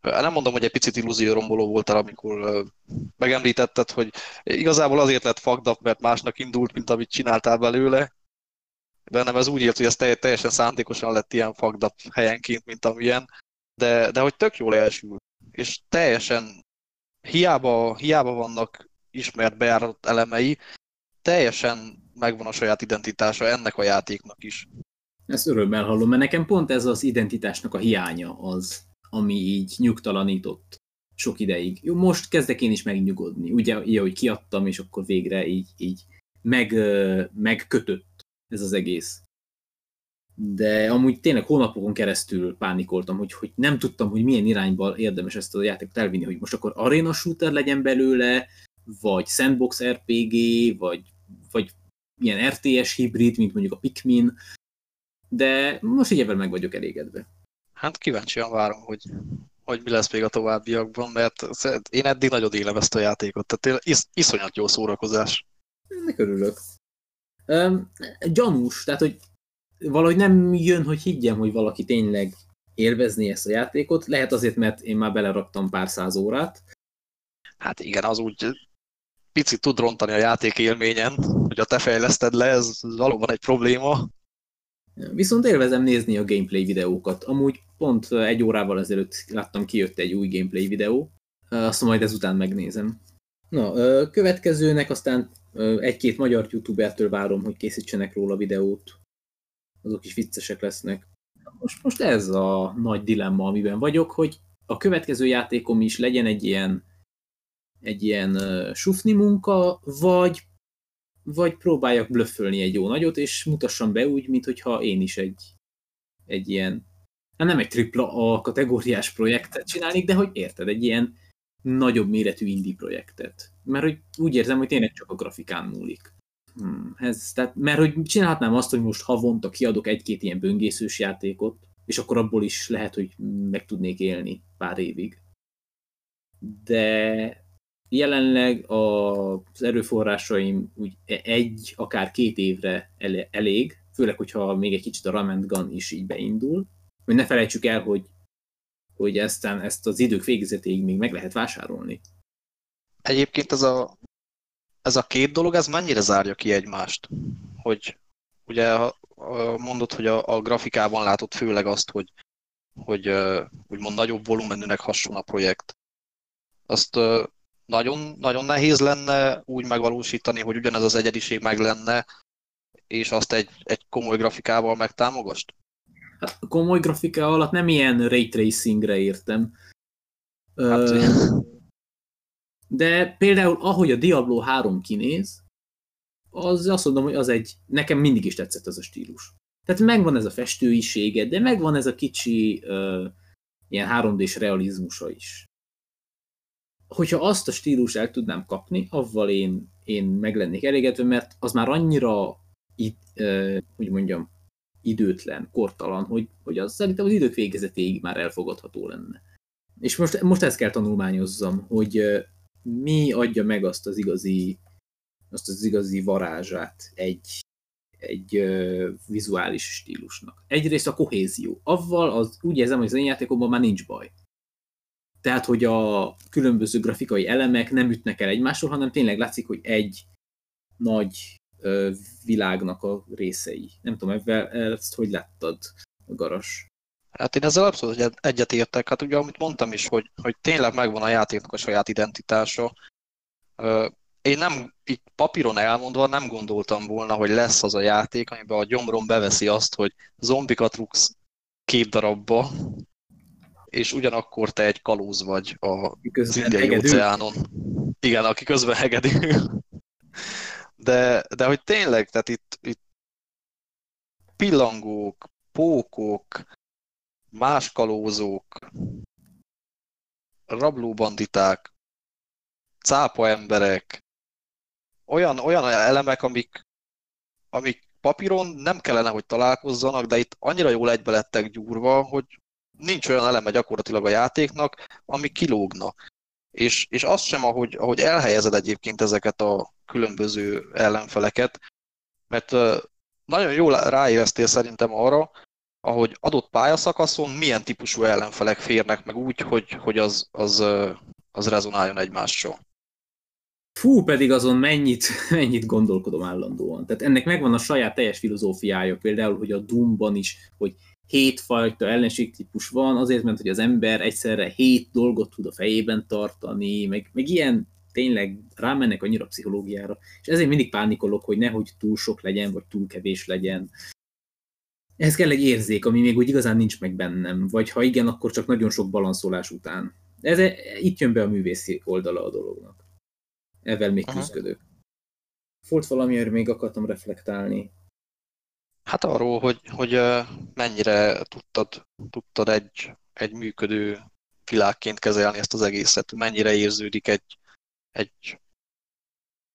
nem mondom, hogy egy picit illúzióromboló voltál, amikor megemlítetted, hogy igazából azért lett fucked mert másnak indult, mint amit csináltál belőle, de nem ez úgy ért, hogy ez teljesen szándékosan lett ilyen fucked helyenként, mint amilyen de, de hogy tök jól elsül. És teljesen hiába, hiába vannak ismert bejáratott elemei, teljesen megvan a saját identitása ennek a játéknak is.
Ezt örömmel hallom, mert nekem pont ez az identitásnak a hiánya az, ami így nyugtalanított sok ideig. Jó, most kezdek én is megnyugodni. Ugye, ugye hogy kiadtam, és akkor végre így, így meg, megkötött ez az egész de amúgy tényleg hónapokon keresztül pánikoltam, hogy, hogy nem tudtam, hogy milyen irányba érdemes ezt a játékot elvinni, hogy most akkor arena shooter legyen belőle, vagy sandbox RPG, vagy, vagy ilyen RTS hibrid, mint mondjuk a Pikmin, de most így ebben meg vagyok elégedve.
Hát kíváncsian várom, hogy, hogy mi lesz még a továbbiakban, mert én eddig nagyon élem ezt a játékot, tehát is, iszonyat jó szórakozás.
Ennek örülök. Um, gyanús, tehát hogy valahogy nem jön, hogy higgyem, hogy valaki tényleg élvezni ezt a játékot. Lehet azért, mert én már beleraktam pár száz órát.
Hát igen, az úgy picit tud rontani a játék élményen, hogy a te fejleszted le, ez valóban egy probléma.
Viszont élvezem nézni a gameplay videókat. Amúgy pont egy órával ezelőtt láttam, kijött egy új gameplay videó, azt majd ezután megnézem. Na, következőnek aztán egy-két magyar youtubertől várom, hogy készítsenek róla videót azok is viccesek lesznek. Most, most ez a nagy dilemma, amiben vagyok, hogy a következő játékom is legyen egy ilyen egy ilyen uh, sufni munka, vagy, vagy próbáljak blöffölni egy jó nagyot, és mutassam be úgy, mintha én is egy, egy ilyen, hát nem egy tripla A kategóriás projektet csinálnék, de hogy érted, egy ilyen nagyobb méretű indie projektet. Mert hogy úgy érzem, hogy tényleg csak a grafikán múlik. Hmm, ez, tehát, mert hogy csinálhatnám azt, hogy most havonta kiadok egy-két ilyen böngészős játékot, és akkor abból is lehet, hogy meg tudnék élni pár évig. De jelenleg az erőforrásaim úgy egy, akár két évre elég, főleg, hogyha még egy kicsit a Rament Gun is így beindul, hogy ne felejtsük el, hogy, hogy eztán ezt az idők végezetéig még meg lehet vásárolni.
Egyébként ez a ez a két dolog, ez mennyire zárja ki egymást? Hogy ugye mondod, hogy a, a grafikában látod főleg azt, hogy, hogy úgymond nagyobb volumenűnek hasonl a projekt. Azt nagyon, nagyon nehéz lenne úgy megvalósítani, hogy ugyanez az egyediség meg lenne, és azt egy, egy komoly grafikával megtámogast?
Hát komoly grafika alatt nem ilyen ray tracingre értem. Hát, de például ahogy a Diablo 3 kinéz, az azt mondom, hogy az egy, nekem mindig is tetszett ez a stílus. Tehát megvan ez a festőisége, de megvan ez a kicsi uh, ilyen 3D-s realizmusa is. Hogyha azt a stílus el tudnám kapni, avval én, én meg lennék elégedve, mert az már annyira, itt, uh, hogy mondjam, időtlen, kortalan, hogy, hogy az szerintem az idők végezetéig már elfogadható lenne. És most, most ezt kell tanulmányozzam, hogy mi adja meg azt az igazi, azt az igazi varázsát egy, egy uh, vizuális stílusnak. Egyrészt a kohézió. Avval az, úgy érzem, hogy az én játékomban már nincs baj. Tehát, hogy a különböző grafikai elemek nem ütnek el egymásról, hanem tényleg látszik, hogy egy nagy uh, világnak a részei. Nem tudom, ebben ezt hogy láttad, Garas?
Hát én ezzel abszolút egyetértek. Hát ugye, amit mondtam is, hogy, hogy tényleg megvan a játéknak a saját identitása. Én nem, így papíron elmondva nem gondoltam volna, hogy lesz az a játék, amiben a gyomrom beveszi azt, hogy zombikat rúgsz két darabba, és ugyanakkor te egy kalóz vagy a indiai óceánon. Igen, aki közben hegedül. De, de hogy tényleg, tehát itt, itt pillangók, pókok, más kalózók, rablóbanditák, cápa emberek, olyan, olyan elemek, amik, amik papíron nem kellene, hogy találkozzanak, de itt annyira jól egybe lettek gyúrva, hogy nincs olyan eleme gyakorlatilag a játéknak, ami kilógna. És, és azt sem, ahogy, ahogy elhelyezed egyébként ezeket a különböző ellenfeleket, mert nagyon jól ráéreztél szerintem arra, ahogy adott pályaszakaszon milyen típusú ellenfelek férnek meg úgy, hogy, hogy az, az, az rezonáljon egymással.
Fú, pedig azon mennyit, mennyit gondolkodom állandóan. Tehát ennek megvan a saját teljes filozófiája, például, hogy a Doomban is, hogy hétfajta ellenségtípus van, azért, mert hogy az ember egyszerre hét dolgot tud a fejében tartani, meg, meg ilyen tényleg rámennek annyira pszichológiára, és ezért mindig pánikolok, hogy nehogy túl sok legyen, vagy túl kevés legyen, ehhez kell egy érzék, ami még úgy igazán nincs meg bennem, vagy ha igen, akkor csak nagyon sok balanszolás után. Ez, itt jön be a művészi oldala a dolognak. Ezzel még Aha. küzdök. Volt valami, még akartam reflektálni.
Hát arról, hogy, hogy mennyire tudtad, tudtad egy, egy működő világként kezelni ezt az egészet, mennyire érződik egy, egy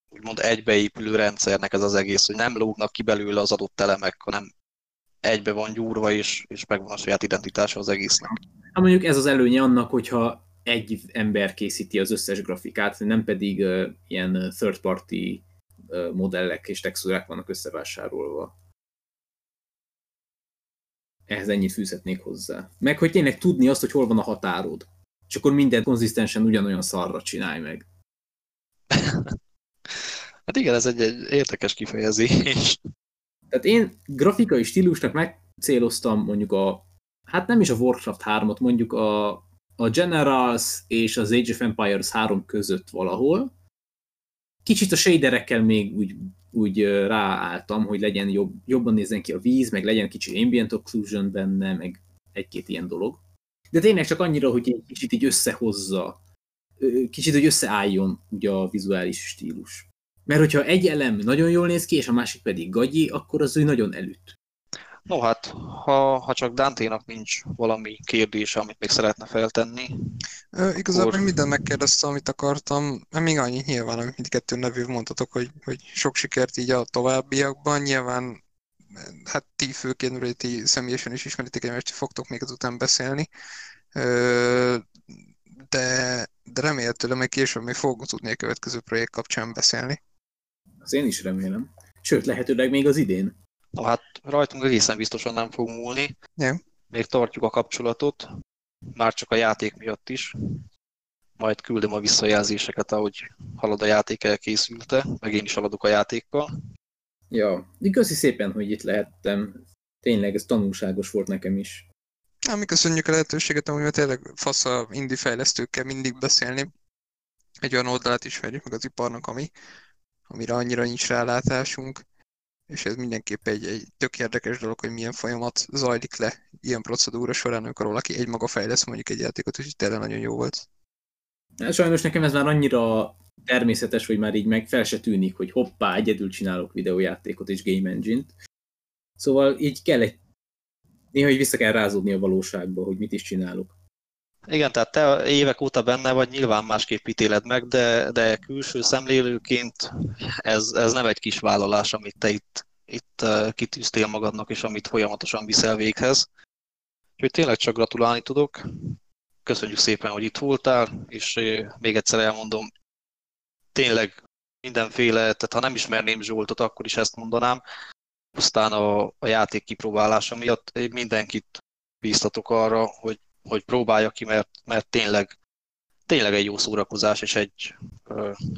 úgymond egybeépülő rendszernek ez az egész, hogy nem lógnak ki belőle az adott elemek, hanem egybe van gyúrva, és, és megvan a saját identitása az egésznek.
Hát mondjuk ez az előnye annak, hogyha egy ember készíti az összes grafikát, nem pedig uh, ilyen third party uh, modellek és textúrák vannak összevásárolva. Ehhez ennyit fűzhetnék hozzá. Meg hogy tényleg tudni azt, hogy hol van a határod. És akkor minden konzisztensen ugyanolyan szarra csinálj meg.
hát igen, ez egy, egy érdekes kifejezés.
Tehát én grafikai stílusnak megcéloztam mondjuk a, hát nem is a Warcraft 3-ot, mondjuk a, a Generals és az Age of Empires 3 között valahol. Kicsit a shaderekkel még úgy, úgy ráálltam, hogy legyen jobb, jobban nézzen ki a víz, meg legyen kicsi ambient occlusion benne, meg egy-két ilyen dolog. De tényleg csak annyira, hogy egy kicsit így összehozza, kicsit, hogy összeálljon ugye a vizuális stílus. Mert hogyha egy elem nagyon jól néz ki, és a másik pedig gagyi, akkor az ő nagyon elüt.
No hát, ha, ha csak Dante-nak nincs valami kérdése, amit még szeretne feltenni.
Ö, igazából akkor... minden megkérdezte, amit akartam. Még annyi nyilván, amit mindkettő nevű mondtatok, hogy, hogy sok sikert így a továbbiakban. Nyilván hát ti főként, ugye ti személyesen is ismeritek egymást, fogtok még azután beszélni. Ö, de, de remélhetőleg még később még fogunk tudni a következő projekt kapcsán beszélni.
Az én is remélem. Sőt, lehetőleg még az idén.
Na hát rajtunk egészen biztosan nem fog múlni.
Nem.
Még tartjuk a kapcsolatot, már csak a játék miatt is. Majd küldöm a visszajelzéseket, ahogy halad a játék elkészülte, meg én is haladok a játékkal.
Ja, köszi szépen, hogy itt lehettem. Tényleg ez tanulságos volt nekem is.
Ja, mi köszönjük a lehetőséget, amivel tényleg fasz a indie fejlesztőkkel mindig beszélni egy olyan oldalát ismerjük meg az iparnak, ami, amire annyira nincs rálátásunk, és ez mindenképp egy, egy tök érdekes dolog, hogy milyen folyamat zajlik le ilyen procedúra során, amikor valaki egymaga fejlesz mondjuk egy játékot, és tényleg nagyon jó volt.
Sajnos nekem ez már annyira természetes, hogy már így meg fel se tűnik, hogy hoppá, egyedül csinálok videójátékot és game engine-t. Szóval így kell egy néha így vissza kell rázódni a valóságba, hogy mit is csinálok.
Igen, tehát te évek óta benne vagy, nyilván másképp ítéled meg, de, de külső szemlélőként ez, ez nem egy kis vállalás, amit te itt, itt kitűztél magadnak, és amit folyamatosan viszel véghez. Úgyhogy tényleg csak gratulálni tudok. Köszönjük szépen, hogy itt voltál, és még egyszer elmondom, tényleg mindenféle, tehát ha nem ismerném Zsoltot, akkor is ezt mondanám, pusztán a, a játék kipróbálása miatt mindenkit bíztatok arra, hogy, hogy próbálja ki, mert, mert tényleg, tényleg egy jó szórakozás, és egy,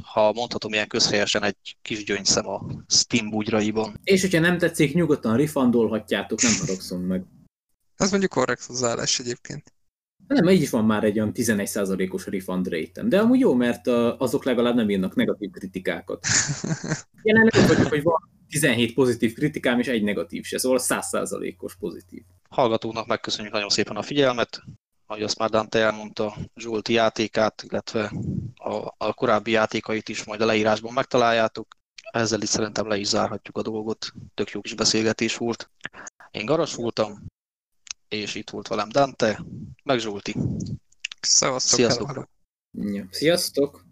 ha mondhatom ilyen közhelyesen, egy kis gyöngyszem a Steam bugyraiban.
És hogyha nem tetszik, nyugodtan rifandolhatjátok, nem haragszom meg.
Ez mondjuk korrekt hozzáállás egyébként.
Nem, így is van már egy olyan 11%-os refund rate de amúgy jó, mert azok legalább nem írnak negatív kritikákat. Jelenleg vagyok, hogy van 17 pozitív kritikám és egy negatív se, szóval 100%-os pozitív.
Hallgatónak megköszönjük nagyon szépen a figyelmet, ahogy azt már Dante elmondta, Zsolti játékát, illetve a, a korábbi játékait is majd a leírásban megtaláljátok. Ezzel is szerintem le is zárhatjuk a dolgot. Tök jó kis beszélgetés volt. Én Garas voltam, és itt volt velem Dante, meg Zsolti.
Szevasztok!
Sziasztok!
Sziasztok!